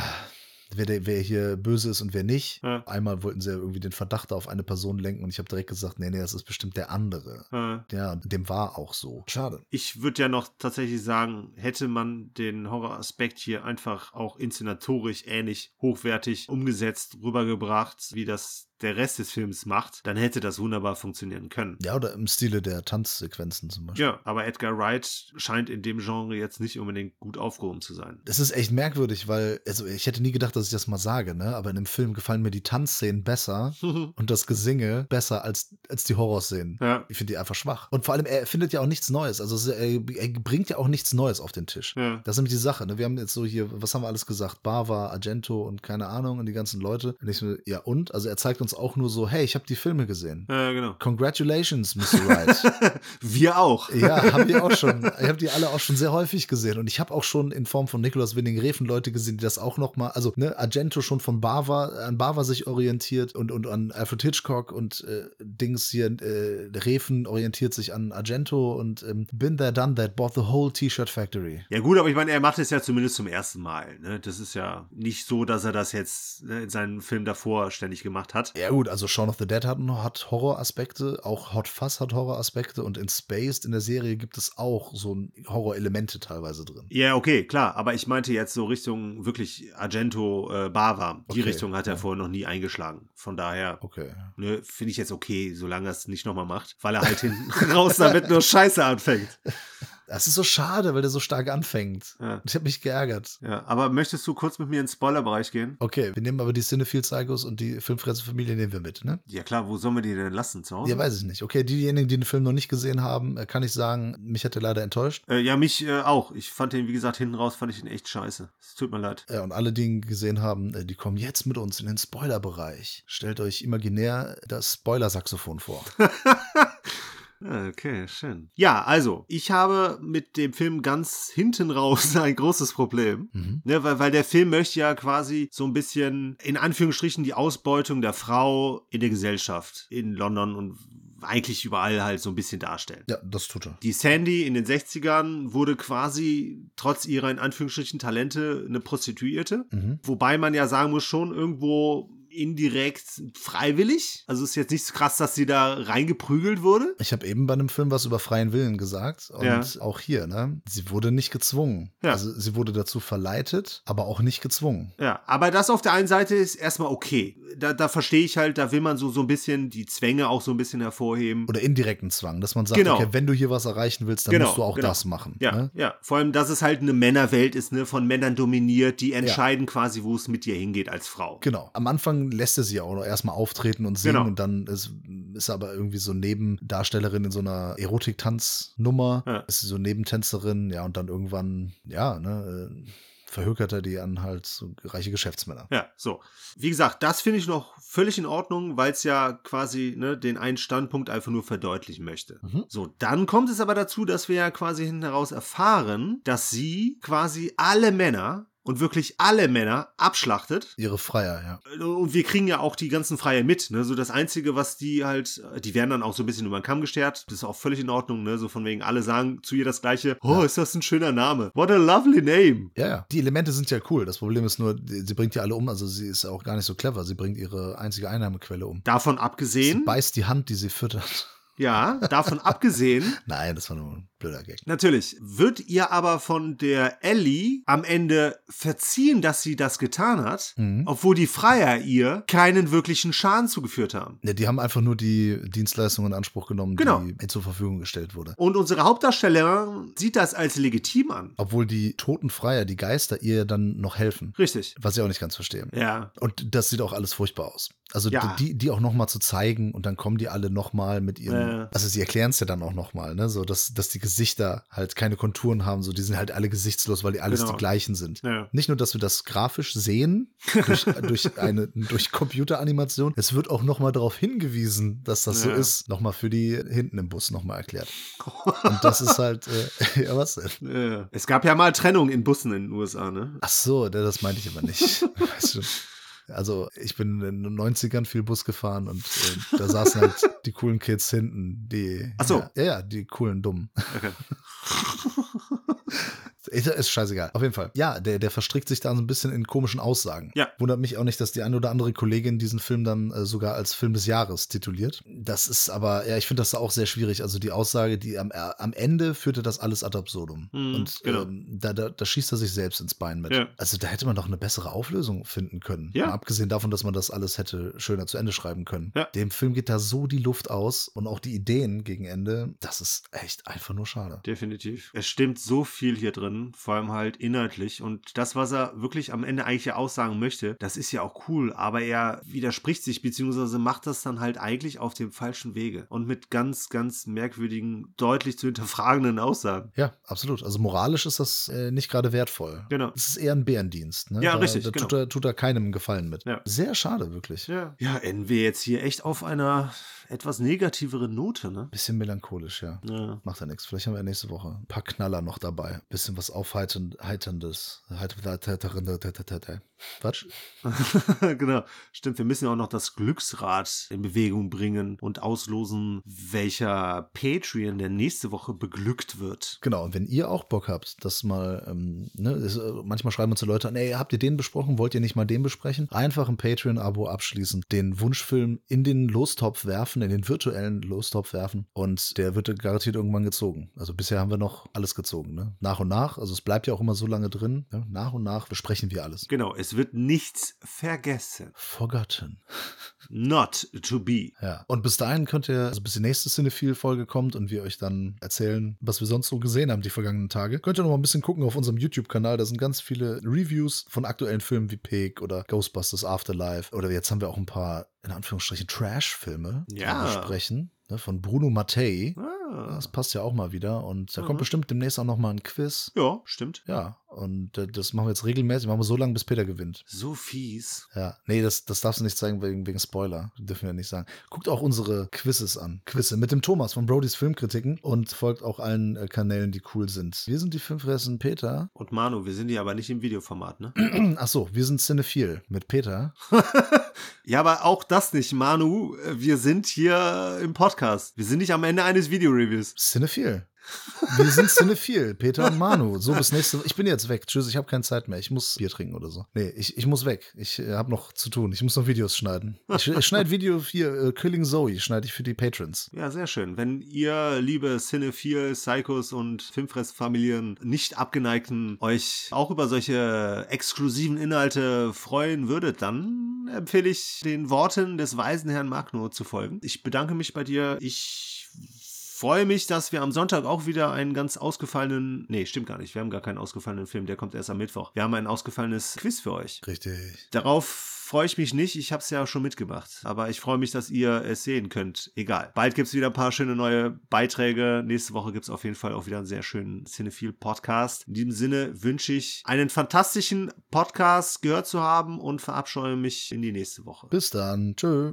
A: wer, der, wer hier böse ist und wer nicht.
B: Ja.
A: Einmal wollten sie ja irgendwie den Verdacht auf eine Person lenken und ich habe direkt gesagt, nee, nee, das ist bestimmt der andere.
B: Äh,
A: Ja, dem war auch so. Schade.
B: Ich würde ja noch tatsächlich sagen, hätte man den Horroraspekt hier einfach auch inszenatorisch ähnlich hochwertig umgesetzt, rübergebracht, wie das der Rest des Films macht, dann hätte das wunderbar funktionieren können.
A: Ja, oder im Stile der Tanzsequenzen zum Beispiel.
B: Ja, aber Edgar Wright scheint in dem Genre jetzt nicht unbedingt gut aufgehoben zu sein.
A: Das ist echt merkwürdig, weil, also ich hätte nie gedacht, dass ich das mal sage, ne? Aber in dem Film gefallen mir die Tanzszenen besser und das Gesinge besser als, als die Horrorszenen.
B: ja,
A: Ich finde die einfach schwach. Und vor allem, er findet ja auch nichts Neues. Also er, er bringt ja auch nichts Neues auf den Tisch.
B: ja.
A: Das ist nämlich die Sache. Ne? Wir haben jetzt so hier, was haben wir alles gesagt? Bava, Argento und keine Ahnung und die ganzen Leute. Und ich ja und? Also er zeigt uns auch nur so, hey, ich habe die Filme gesehen.
B: Ja, genau.
A: Congratulations, Mr. Wright.
B: Wir auch.
A: ja, haben wir auch schon. Ich habe die alle auch schon sehr häufig gesehen. Und ich habe auch schon in Form von Nicolas Winding Refn Leute gesehen, die das auch noch mal, also ne, Argento schon von Bava, an Bava sich orientiert und, und an Alfred Hitchcock und äh, Dings hier, äh, Refn orientiert sich an Argento und ähm, been there, done that, bought the whole T-Shirt Factory.
B: Ja gut, aber ich meine, er macht es ja zumindest zum ersten Mal. Ne? Das ist ja nicht so, dass er das jetzt ne, in seinem Film davor ständig gemacht hat.
A: Ja gut, also Shaun of the Dead hat, hat Horroraspekte, auch Hot Fuzz hat Horroraspekte und in Spaced in der Serie gibt es auch so Horrorelemente teilweise drin.
B: Ja, okay, klar. Aber ich meinte jetzt so Richtung wirklich Argento, äh, Bava. Die
A: Okay,
B: Richtung hat er
A: ja.
B: vorher noch nie eingeschlagen. Von daher
A: Okay.
B: ne, finde ich jetzt okay, solange er es nicht nochmal macht. Weil er halt hinten raus damit nur Scheiße anfängt.
A: Das ist so schade, weil der so stark anfängt.
B: Ja.
A: Ich habe mich geärgert.
B: Ja, aber möchtest du kurz mit mir ins Spoilerbereich gehen?
A: Okay, wir nehmen aber die Cinephile Psychos und die Filmfresse-Familie nehmen wir mit, ne?
B: Ja klar, wo sollen wir die denn lassen? Zu Hause?
A: Ja, weiß ich nicht. Okay, diejenigen, die den Film noch nicht gesehen haben, äh, kann ich sagen, mich hat er leider enttäuscht.
B: Äh, ja, mich äh, auch. Ich fand den, wie gesagt, hinten raus fand ich ihn echt scheiße. Es tut mir leid.
A: Ja, und alle, die ihn gesehen haben, äh, die kommen jetzt mit uns in den Spoilerbereich. Stellt euch imaginär das Spoiler-Saxophon vor.
B: Ah, Okay, schön. Ja, also, ich habe mit dem Film ganz hinten raus ein großes Problem.
A: Mhm.
B: Ne, weil, weil der Film möchte ja quasi so ein bisschen, in Anführungsstrichen, die Ausbeutung der Frau in der Gesellschaft in London und eigentlich überall halt so ein bisschen darstellen.
A: Ja, das tut er.
B: Die Sandy in den 60ern wurde quasi trotz ihrer in Anführungsstrichen Talente eine Prostituierte.
A: Mhm.
B: Wobei man ja sagen muss, schon irgendwo indirekt freiwillig. Also ist jetzt nicht so krass, dass sie da reingeprügelt wurde.
A: Ich habe eben bei einem Film was über freien Willen gesagt und
B: Ja.
A: auch hier, ne? Sie wurde nicht gezwungen.
B: Ja.
A: Also sie wurde dazu verleitet, aber auch nicht gezwungen.
B: Ja, aber das auf der einen Seite ist erstmal okay. Da, da verstehe ich halt, da will man so, so ein bisschen die Zwänge auch so ein bisschen hervorheben.
A: Oder indirekten Zwang, dass man sagt,
B: Genau.
A: okay, wenn du hier was erreichen willst, dann
B: Genau,
A: musst du auch
B: genau.
A: das machen.
B: Ja,
A: Ne?
B: ja. Vor allem, dass es halt eine Männerwelt ist, ne, von Männern dominiert, die entscheiden quasi, wo es mit dir hingeht als Frau.
A: Genau. Am Anfang lässt er sie auch noch erstmal auftreten und singen
B: Genau.
A: und dann ist, ist er aber irgendwie so Nebendarstellerin in so einer Erotiktanznummer.
B: Ja.
A: Ist sie so Nebentänzerin, ja, und dann irgendwann, ja, ne, äh, verhökert er die an halt so reiche Geschäftsmänner.
B: Ja, so. Wie gesagt, das finde ich noch völlig in Ordnung, weil es ja quasi ne, den einen Standpunkt einfach nur verdeutlichen möchte.
A: Mhm.
B: So, dann kommt es aber dazu, dass wir ja quasi hinten heraus erfahren, dass sie quasi alle Männer und wirklich alle Männer abschlachtet.
A: Ihre Freier, ja.
B: Und wir kriegen ja auch die ganzen Freie mit. Ne? So das Einzige, was die halt, die werden dann auch so ein bisschen über den Kamm gestärkt. Das ist auch völlig in Ordnung. Ne? So von wegen, alle sagen zu ihr das Gleiche. Oh, ist das ein schöner Name. What a lovely name.
A: Ja, ja. Die Elemente sind ja cool. Das Problem ist nur, sie bringt ja alle um. Also sie ist auch gar nicht so clever. Sie bringt ihre einzige Einnahmequelle um.
B: Davon
A: Sie
B: abgesehen,
A: beißt die Hand, die sie füttert.
B: ja, davon abgesehen,
A: Nein, das war nur blöder Gag.
B: Natürlich. Wird ihr aber von der Ellie am Ende verziehen, dass sie das getan hat,
A: Mhm.
B: obwohl die Freier ihr keinen wirklichen Schaden zugeführt haben.
A: Ja, die haben einfach nur die Dienstleistung in Anspruch genommen,
B: Genau.
A: die ihr zur Verfügung gestellt wurde.
B: Und unsere Hauptdarstellerin sieht das als legitim an.
A: Obwohl die toten Freier, die Geister, ihr dann noch helfen.
B: Richtig.
A: Was ich auch nicht ganz verstehe.
B: Ja.
A: Und das sieht auch alles furchtbar aus. Also
B: Ja.
A: die, die auch noch mal zu zeigen und dann kommen die alle noch mal mit ihren.
B: Ja.
A: Also sie erklären es ja dann auch noch mal, ne? So dass, dass die Gesichter halt keine Konturen haben, so die sind halt alle gesichtslos, weil die alles
B: Genau.
A: die gleichen sind.
B: Ja.
A: Nicht nur, dass wir das grafisch sehen durch, durch eine durch Computeranimation, es wird auch noch mal darauf hingewiesen, dass das so
B: Ja.
A: ist, noch mal für die hinten im Bus noch mal erklärt. Und das ist halt, äh, ja was denn?
B: Ja. Es gab ja mal Trennung in Bussen in den USA, ne?
A: Ach so, ne, das meinte ich aber nicht. Weißt du, also ich bin in den 90ern viel Bus gefahren und äh, da saßen halt die coolen Kids hinten, die.
B: Ach so.
A: Ja, ja, ja, die coolen Dummen.
B: Okay.
A: Ist, ist scheißegal. Auf jeden Fall. Ja, der, der verstrickt sich da so ein bisschen in komischen Aussagen.
B: Ja.
A: Wundert mich auch nicht, dass die eine oder andere Kollegin diesen Film dann äh, sogar als Film des Jahres tituliert. Das ist aber, ja, ich finde das auch sehr schwierig. Also die Aussage, die am, äh, am Ende führte das alles ad absurdum.
B: Mhm,
A: Und
B: genau.
A: ähm, da, da, da schießt er sich selbst ins Bein mit.
B: Ja.
A: Also da hätte man doch eine bessere Auflösung finden können.
B: Ja.
A: Mal abgesehen davon, dass man das alles hätte schöner zu Ende schreiben können.
B: Ja.
A: Dem Film geht da so die Luft aus und auch die Ideen gegen Ende. Das ist echt einfach nur schade.
B: Definitiv. Es stimmt so viel hier drin, vor allem halt inhaltlich. Und das, was er wirklich am Ende eigentlich ja aussagen möchte, das ist ja auch cool, aber er widerspricht sich, beziehungsweise macht das dann halt eigentlich auf dem falschen Wege. Und mit ganz, ganz merkwürdigen, deutlich zu hinterfragenden Aussagen.
A: Ja, absolut. Also moralisch ist das äh, nicht gerade wertvoll.
B: Genau.
A: Es ist eher ein Bärendienst. Ne?
B: Ja,
A: da,
B: richtig,
A: Da
B: genau.
A: tut, er, tut er keinem Gefallen mit.
B: Ja.
A: Sehr schade, wirklich.
B: Ja. Ja, enden wir jetzt hier echt auf einer etwas negativeren Note, ne?
A: Bisschen melancholisch, ja.
B: Ja.
A: Macht ja nichts. Vielleicht haben wir nächste Woche ein paar Knaller noch dabei. Bisschen was Aufheiterndes. Quatsch.
B: genau. Stimmt, wir müssen ja auch noch das Glücksrad in Bewegung bringen und auslosen, welcher Patreon der nächste Woche beglückt wird.
A: Genau, und wenn ihr auch Bock habt, das mal, ähm, ne, es, äh, manchmal schreiben uns die Leute an, ey, habt ihr den besprochen? Wollt ihr nicht mal den besprechen? Einfach ein Patreon-Abo abschließen, den Wunschfilm in den Lostopf werfen, in den virtuellen Lostopf werfen und der wird garantiert irgendwann gezogen. Also bisher haben wir noch alles gezogen, ne? Nach und nach, also es bleibt ja auch immer so lange drin, ne? nach und nach besprechen wir alles.
B: Genau, es wird nichts vergessen.
A: Forgotten.
B: Not to be.
A: Ja. Und bis dahin könnt ihr, also bis die nächste Cinephile-Folge kommt und wir euch dann erzählen, was wir sonst so gesehen haben die vergangenen Tage, könnt ihr noch mal ein bisschen gucken auf unserem YouTube-Kanal. Da sind ganz viele Reviews von aktuellen Filmen wie Pig oder Ghostbusters Afterlife. Oder jetzt haben wir auch ein paar, in Anführungsstrichen, Trash-Filme, die
B: Ja.
A: wir besprechen. Ne, von Bruno Mattei.
B: Ah.
A: Das passt ja auch mal wieder. Und da
B: Mhm.
A: kommt bestimmt demnächst auch noch mal ein Quiz.
B: Ja, stimmt.
A: Ja, und äh, das machen wir jetzt regelmäßig. Machen wir so lange, bis Peter gewinnt.
B: So fies.
A: Ja, nee, das, das darfst du nicht zeigen wegen, wegen Spoiler. Dürfen wir nicht sagen. Guckt auch unsere Quizzes an. Quizze mit dem Thomas von Brodys Filmkritiken und folgt auch allen äh, Kanälen, die cool sind. Wir sind die Filmfressen Peter.
B: Und Manu, wir sind hier aber nicht im Videoformat, ne?
A: Ach so, wir sind Cinephil mit Peter.
B: ja, aber auch das nicht, Manu. Wir sind hier im Podcast. Wir sind nicht am Ende eines Videoreviews.
A: Cinephil. Wir sind Cinephil, Peter und Manu. So bis nächste Ich bin jetzt weg. Tschüss, ich habe keine Zeit mehr. Ich muss Bier trinken oder so. Nee, ich, ich muss weg. Ich äh, habe noch zu tun. Ich muss noch Videos schneiden. Ich, ich schneide Video hier, äh, Killing Zoe, schneide ich für die Patrons.
B: Ja, sehr schön. Wenn ihr, liebe Cinephile, Psychos und Filmfressfamilien, nicht abgeneigten, euch auch über solche exklusiven Inhalte freuen würdet, dann empfehle ich den Worten des weisen Herrn Magno zu folgen. Ich bedanke mich bei dir. Ich freue mich, dass wir am Sonntag auch wieder einen ganz ausgefallenen, nee, stimmt gar nicht, wir haben gar keinen ausgefallenen Film, der kommt erst am Mittwoch. Wir haben ein ausgefallenes Quiz für euch.
A: Richtig.
B: Darauf freue ich mich nicht, ich habe es ja schon mitgemacht, aber ich freue mich, dass ihr es sehen könnt. Egal. Bald gibt es wieder ein paar schöne neue Beiträge. Nächste Woche gibt es auf jeden Fall auch wieder einen sehr schönen Cinephile-Podcast. In diesem Sinne wünsche ich einen fantastischen Podcast gehört zu haben und verabscheue mich in die nächste Woche.
A: Bis dann. Tschö.